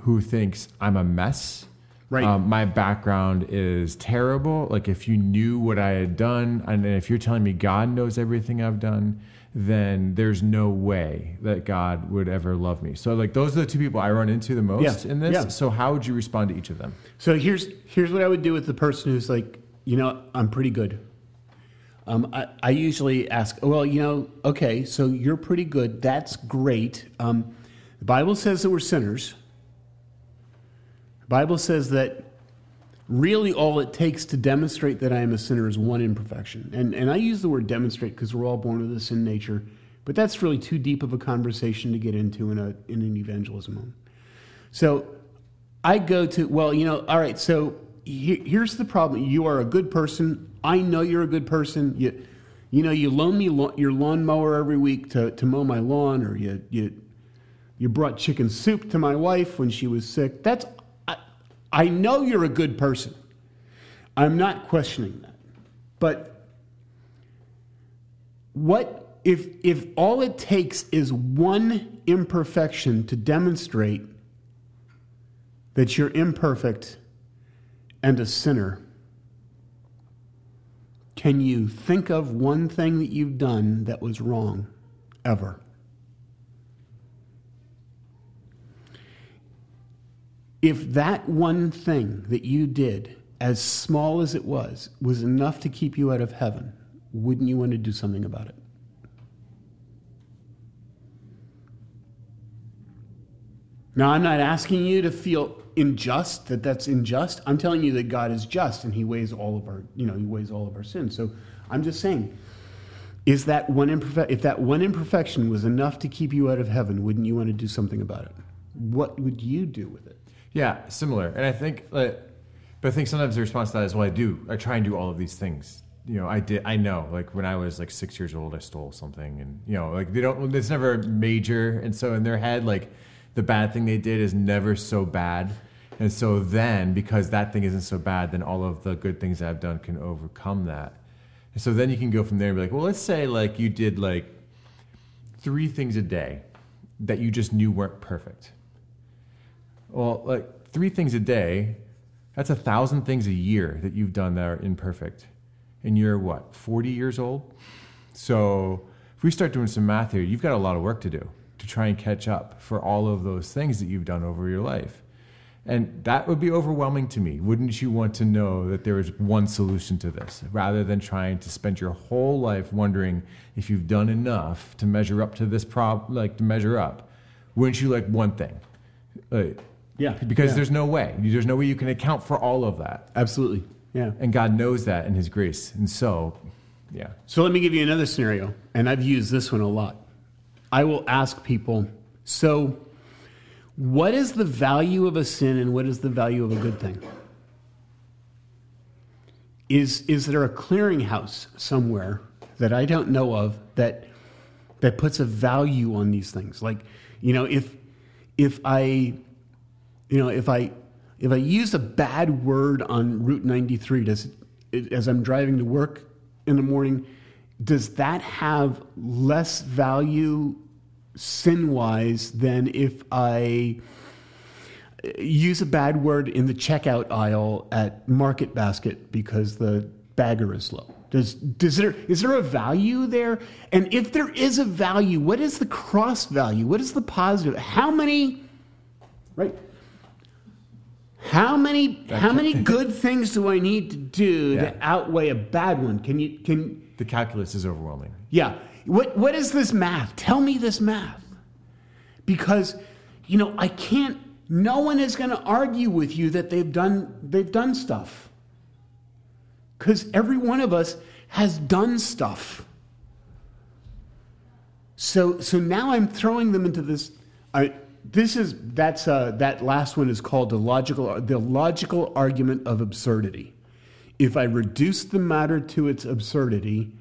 who thinks I'm a mess. Right. Um, my background is terrible. Like if you knew what I had done, and if you're telling me God knows everything I've done, then there's no way that God would ever love me. So like those are the two people I run into the most Yeah, in this. yeah. So how would you respond to each of them? So here's here's what I would do with the person who's like, you know, I'm pretty good. Um, I, I usually ask, well, you know, okay, so you're pretty good. That's great. Um, the Bible says that we're sinners. The Bible says that really all it takes to demonstrate that I am a sinner is one imperfection. And, and I use the word demonstrate because we're all born with a sin nature, but that's really too deep of a conversation to get into in, a, in an evangelism moment. So I go to, well, you know, all right, so he- here's the problem. You are a good person. I know you're a good person. You, you know, you loan me lo- your lawnmower every week to, to mow my lawn, or you, you, you brought chicken soup to my wife when she was sick. That's, I, I know you're a good person. I'm not questioning that. But what if, if all it takes is one imperfection to demonstrate that you're imperfect and a sinner, can you think of one thing that you've done that was wrong ever? If that one thing that you did, as small as it was, was enough to keep you out of heaven, wouldn't you want to do something about it? Now, I'm not asking you to feel unjust that that's unjust. I'm telling you that God is just and He weighs all of our, you know, He weighs all of our sins. So I'm just saying, is that one imperfect? If that one imperfection was enough to keep you out of heaven, wouldn't you want to do something about it? What would you do with it? Yeah, similar. And I think, like, but I think sometimes the response to that is, well, I do. I try and do all of these things. You know, I did. I know. Like when I was like six years old, I stole something, and you know, like they don't. It's never major, and so in their head, like the bad thing they did is never so bad. And so then, because that thing isn't so bad, then all of the good things I've done can overcome that. And so then you can go from there and be like, well, let's say like you did like three things a day that you just knew weren't perfect. Well, like three things a day, that's a thousand things a year that you've done that are imperfect. And you're what, 40 years old? So if we start doing some math here, you've got a lot of work to do to try and catch up for all of those things that you've done over your life. And that would be overwhelming to me. Wouldn't you want to know that there is one solution to this rather than trying to spend your whole life wondering if you've done enough to measure up to this problem, like to measure up? Wouldn't you like one thing? Like, Yeah. because yeah. there's no way. There's no way you can account for all of that. absolutely. Yeah. And God knows that in His grace. And so, yeah. So let me give you another scenario, and I've used this one a lot. I will ask people, so what is the value of a sin and what is the value of a good thing? Is, is there a clearinghouse somewhere that I don't know of that, that puts a value on these things? Like, you know, if, if I, you know, if I, if I use a bad word on Route 93 does as I'm driving to work in the morning, does that have less value sin wise than if I use a bad word in the checkout aisle at Market Basket because the bagger is low? Does, does there, is there a value there? And if there is a value, what is the cross value? What is the positive? How many, right? How many how many good things do I need to do Yeah. to outweigh a bad one? Can you can The calculus is overwhelming. yeah. What what is this math? Tell me this math. Because you know, I can't no one is going to argue with you that they've done they've done stuff. Cuz every one of us has done stuff. So so now I'm throwing them into this I this is that's uh, that last one is called the logical the logical argument of absurdity. If I reduce the matter to its absurdity,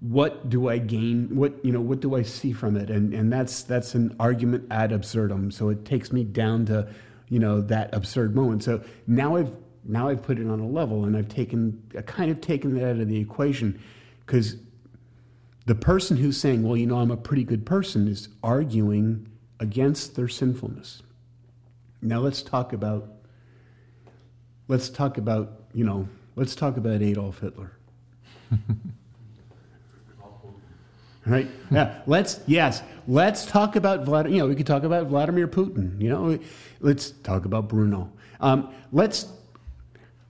what do I gain? What you know? What do I see from it? And and that's that's an argument ad absurdum. So it takes me down to you know that absurd moment. So now I've now I've put it on a level, and I've taken I kind of taken that out of the equation because the person who's saying, well, you know, I'm a pretty good person, is arguing against their sinfulness. Now let's talk about let's talk about you know let's talk about Adolf Hitler. Right? Yeah. Let's yes. Let's talk about Vladimir. You know, we could talk about Vladimir Putin. You know, let's talk about Bruno. Um, let's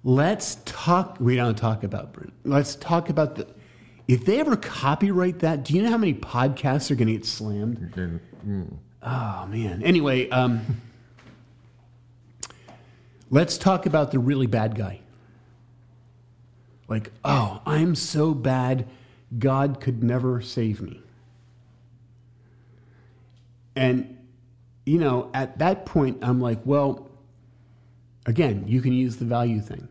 let's talk. We don't talk about Bruno. Let's talk about the. If they ever copyright that, do you know how many podcasts are going to get slammed? Oh man. Anyway, um, let's talk about the really bad guy. Like, oh, I'm so bad, God could never save me. And, you know, at that point, I'm like, well, again, you can use the value thing.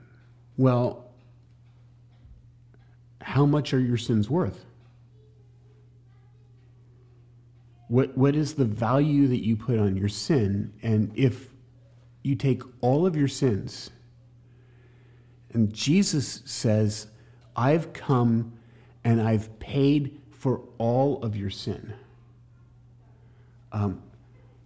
Well, how much are your sins worth? What, what is the value that you put on your sin? And if you take all of your sins, and Jesus says, I've come and I've paid for all of your sin. Um,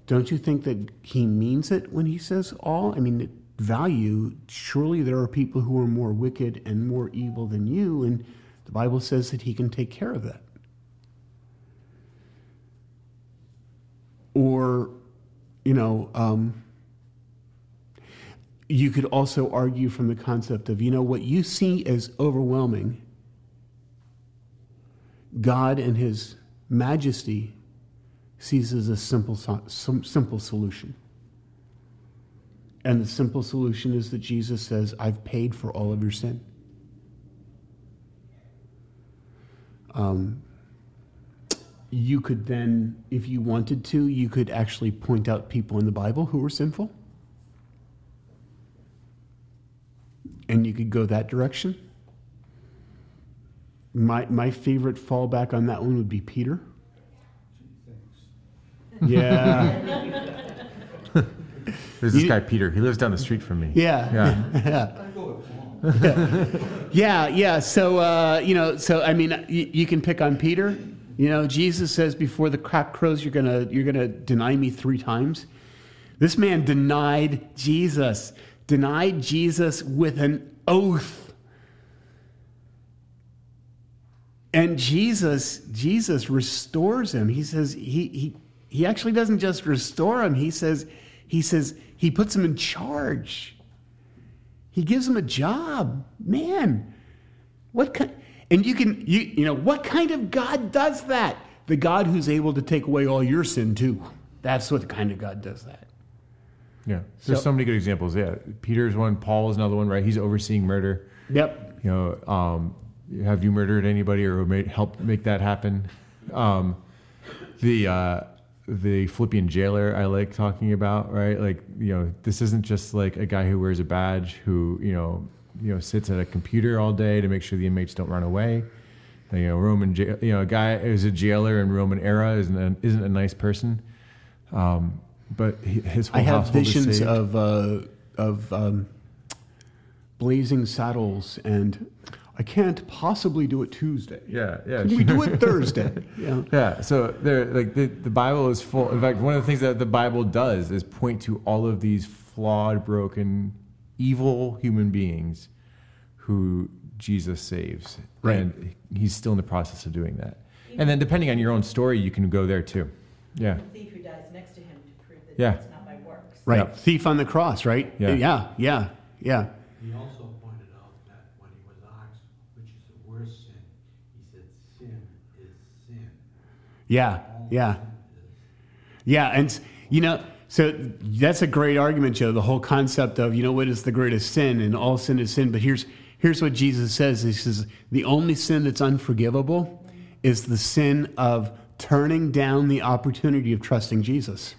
don't you think that he means it when he says all? I mean, value, surely there are people who are more wicked and more evil than you, and the Bible says that he can take care of that. Or, you know, um, you could also argue from the concept of, you know, what you see as overwhelming, God and His majesty sees as a simple, simple solution. And the simple solution is that Jesus says, I've paid for all of your sin. Um, you could then, if you wanted to, you could actually point out people in the Bible who were sinful. And you could go that direction. My, my favorite fallback on that one would be Peter. Yeah. There's this You- guy Peter. He lives down the street from me. Yeah. Yeah. yeah. I go with Paul. Yeah, yeah. So, uh, you know, so I mean, you, you can pick on Peter. You know, Jesus says, "Before the cock crows, you're gonna you're gonna deny me three times." This man denied Jesus, denied Jesus with an oath. And Jesus, Jesus restores him. He says he he he actually doesn't just restore him. He says he says he puts him in charge. He gives him a job. Man, what kind and you can you you know what kind of God does that? The God who's able to take away all your sin too. That's what kind of God does that. Yeah. There's So- so, many good examples. Yeah. Peter's one, Paul is another one, right? He's overseeing murder. Yep. You know, um, have you murdered anybody or made, help make that happen? Um, the uh, the Philippian jailer I like talking about, right? Like, you know, this isn't just like a guy who wears a badge who, you know, you know, sits at a computer all day to make sure the inmates don't run away. You know, Roman, jail, you know, a guy who's a jailer in Roman era isn't a, isn't a nice person. Um, but he, his whole I have household is visions saved. of uh, of um, blazing saddles, and I can't possibly do it Tuesday. Yeah, yeah. Can we do it Thursday? Yeah. Yeah, so there, like the, the Bible is full. In fact, one of the things that the Bible does is point to all of these flawed, broken, evil human beings who Jesus saves, Right. and He's still in the process of doing that. And then, depending on your own story, you can go there too. Yeah, The thief who dies next to him to prove that Yeah. it's not by works. Right. Yep. Thief on the cross, right? Yeah. Yeah. Yeah. Yeah. He also pointed out that when he was asked which is the worst sin, he said, Sin is sin. Yeah. All Yeah. is Yeah, and you know, so that's a great argument, Joe. The whole concept of you know what is the greatest sin, and all sin is sin. But here's here's what Jesus says: He says the only sin that's unforgivable is the sin of turning down the opportunity of trusting Jesus.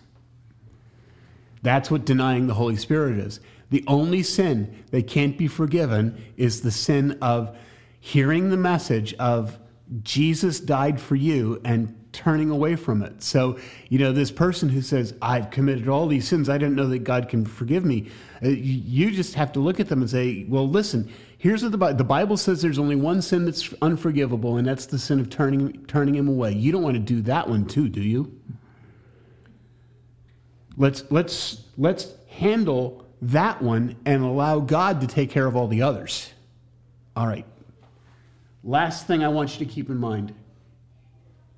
That's what denying the Holy Spirit is. The only sin that can't be forgiven is the sin of hearing the message of Jesus died for you and turning away from it. So, you know, this person who says, I've committed all these sins, I didn't know that God can forgive me. uh, you- just have to look at them and say, well, listen, here's what the Bible, the Bible says there's only one sin that's unforgivable, and that's the sin of turning, turning him away. You don't want to do that one too, do you? Let's let's let's handle that one and allow God to take care of all the others. All right. Last thing I want you to keep in mind.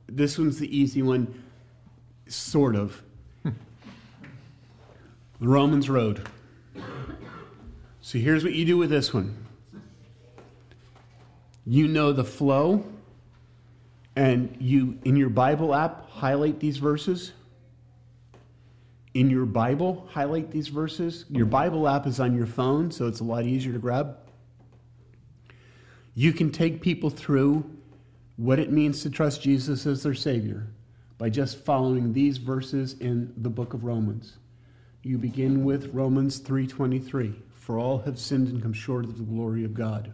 This one's the easy one, sort of. the Romans Road. So here's what you do with this one. You know the flow, and you in your Bible app highlight these verses in your Bible, highlight these verses. Your Bible app is on your phone, so it's a lot easier to grab. You can take people through what it means to trust Jesus as their Savior by just following these verses in the book of Romans. You begin with Romans 3:23, for all have sinned and come short of the glory of God.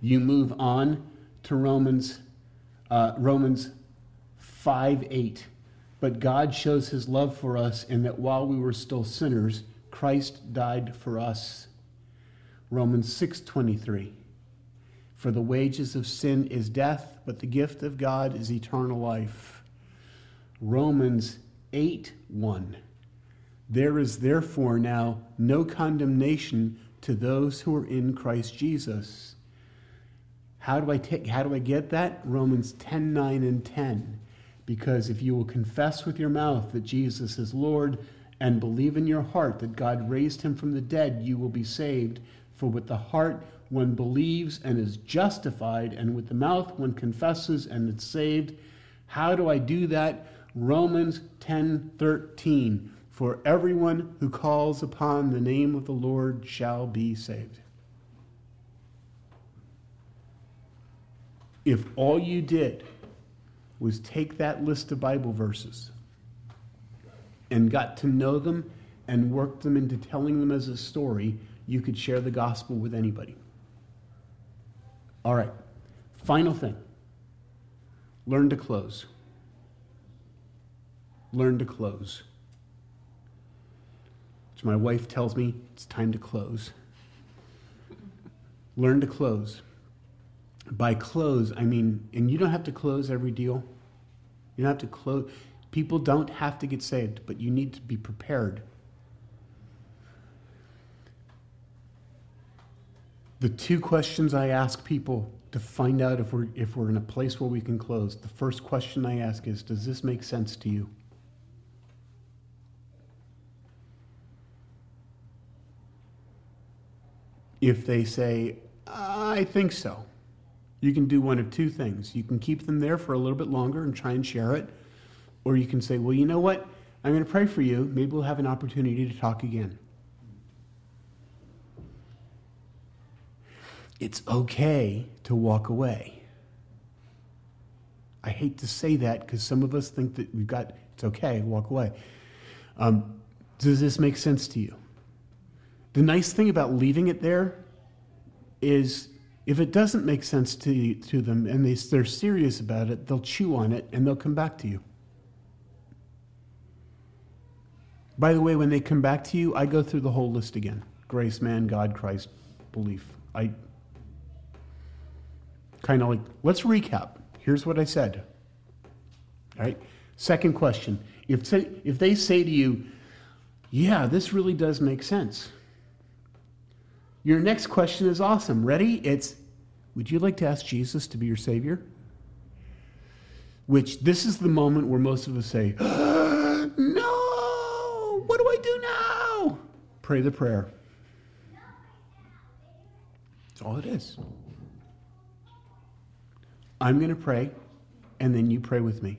You move on to Romans uh, Romans 5 8. But God shows his love for us in that while we were still sinners, Christ died for us. Romans 6:23. For the wages of sin is death, but the gift of God is eternal life. Romans 8:1. There is therefore now no condemnation to those who are in Christ Jesus. How do I take how do I get that? Romans 10, 9, and 10. Because if you will confess with your mouth that Jesus is Lord and believe in your heart that God raised him from the dead, you will be saved. For with the heart one believes and is justified, and with the mouth one confesses and is saved. How do I do that? Romans 10 13. For everyone who calls upon the name of the Lord shall be saved. If all you did was take that list of Bible verses and got to know them and worked them into telling them as a story, you could share the gospel with anybody. All right, final thing learn to close. Learn to close. Which my wife tells me it's time to close. Learn to close. By close, I mean, and you don't have to close every deal. You don't have to close. People don't have to get saved, but you need to be prepared. The two questions I ask people to find out if we're, if we're in a place where we can close, the first question I ask is Does this make sense to you? If they say, I think so, you can do one of two things. You can keep them there for a little bit longer and try and share it, or you can say, Well, you know what? I'm going to pray for you. Maybe we'll have an opportunity to talk again. It's okay to walk away. I hate to say that because some of us think that we've got, it's okay, walk away. Um, does this make sense to you? The nice thing about leaving it there is if it doesn't make sense to, to them and they, they're serious about it, they'll chew on it and they'll come back to you. By the way, when they come back to you, I go through the whole list again grace, man, God, Christ, belief. I kind of like, let's recap. Here's what I said. All right. Second question. If, if they say to you, yeah, this really does make sense, your next question is awesome. Ready? It's, would you like to ask Jesus to be your Savior? Which this is the moment where most of us say, no, what do I do now? Pray the prayer. That's all it is. I'm going to pray, and then you pray with me.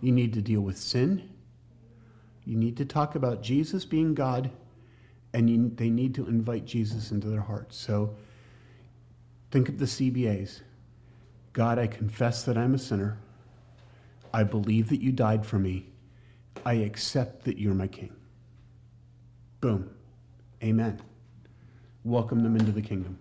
You need to deal with sin. You need to talk about Jesus being God, and you, they need to invite Jesus into their hearts. So think of the CBAs God, I confess that I'm a sinner. I believe that you died for me. I accept that you're my king. Boom. Amen. Welcome them into the kingdom.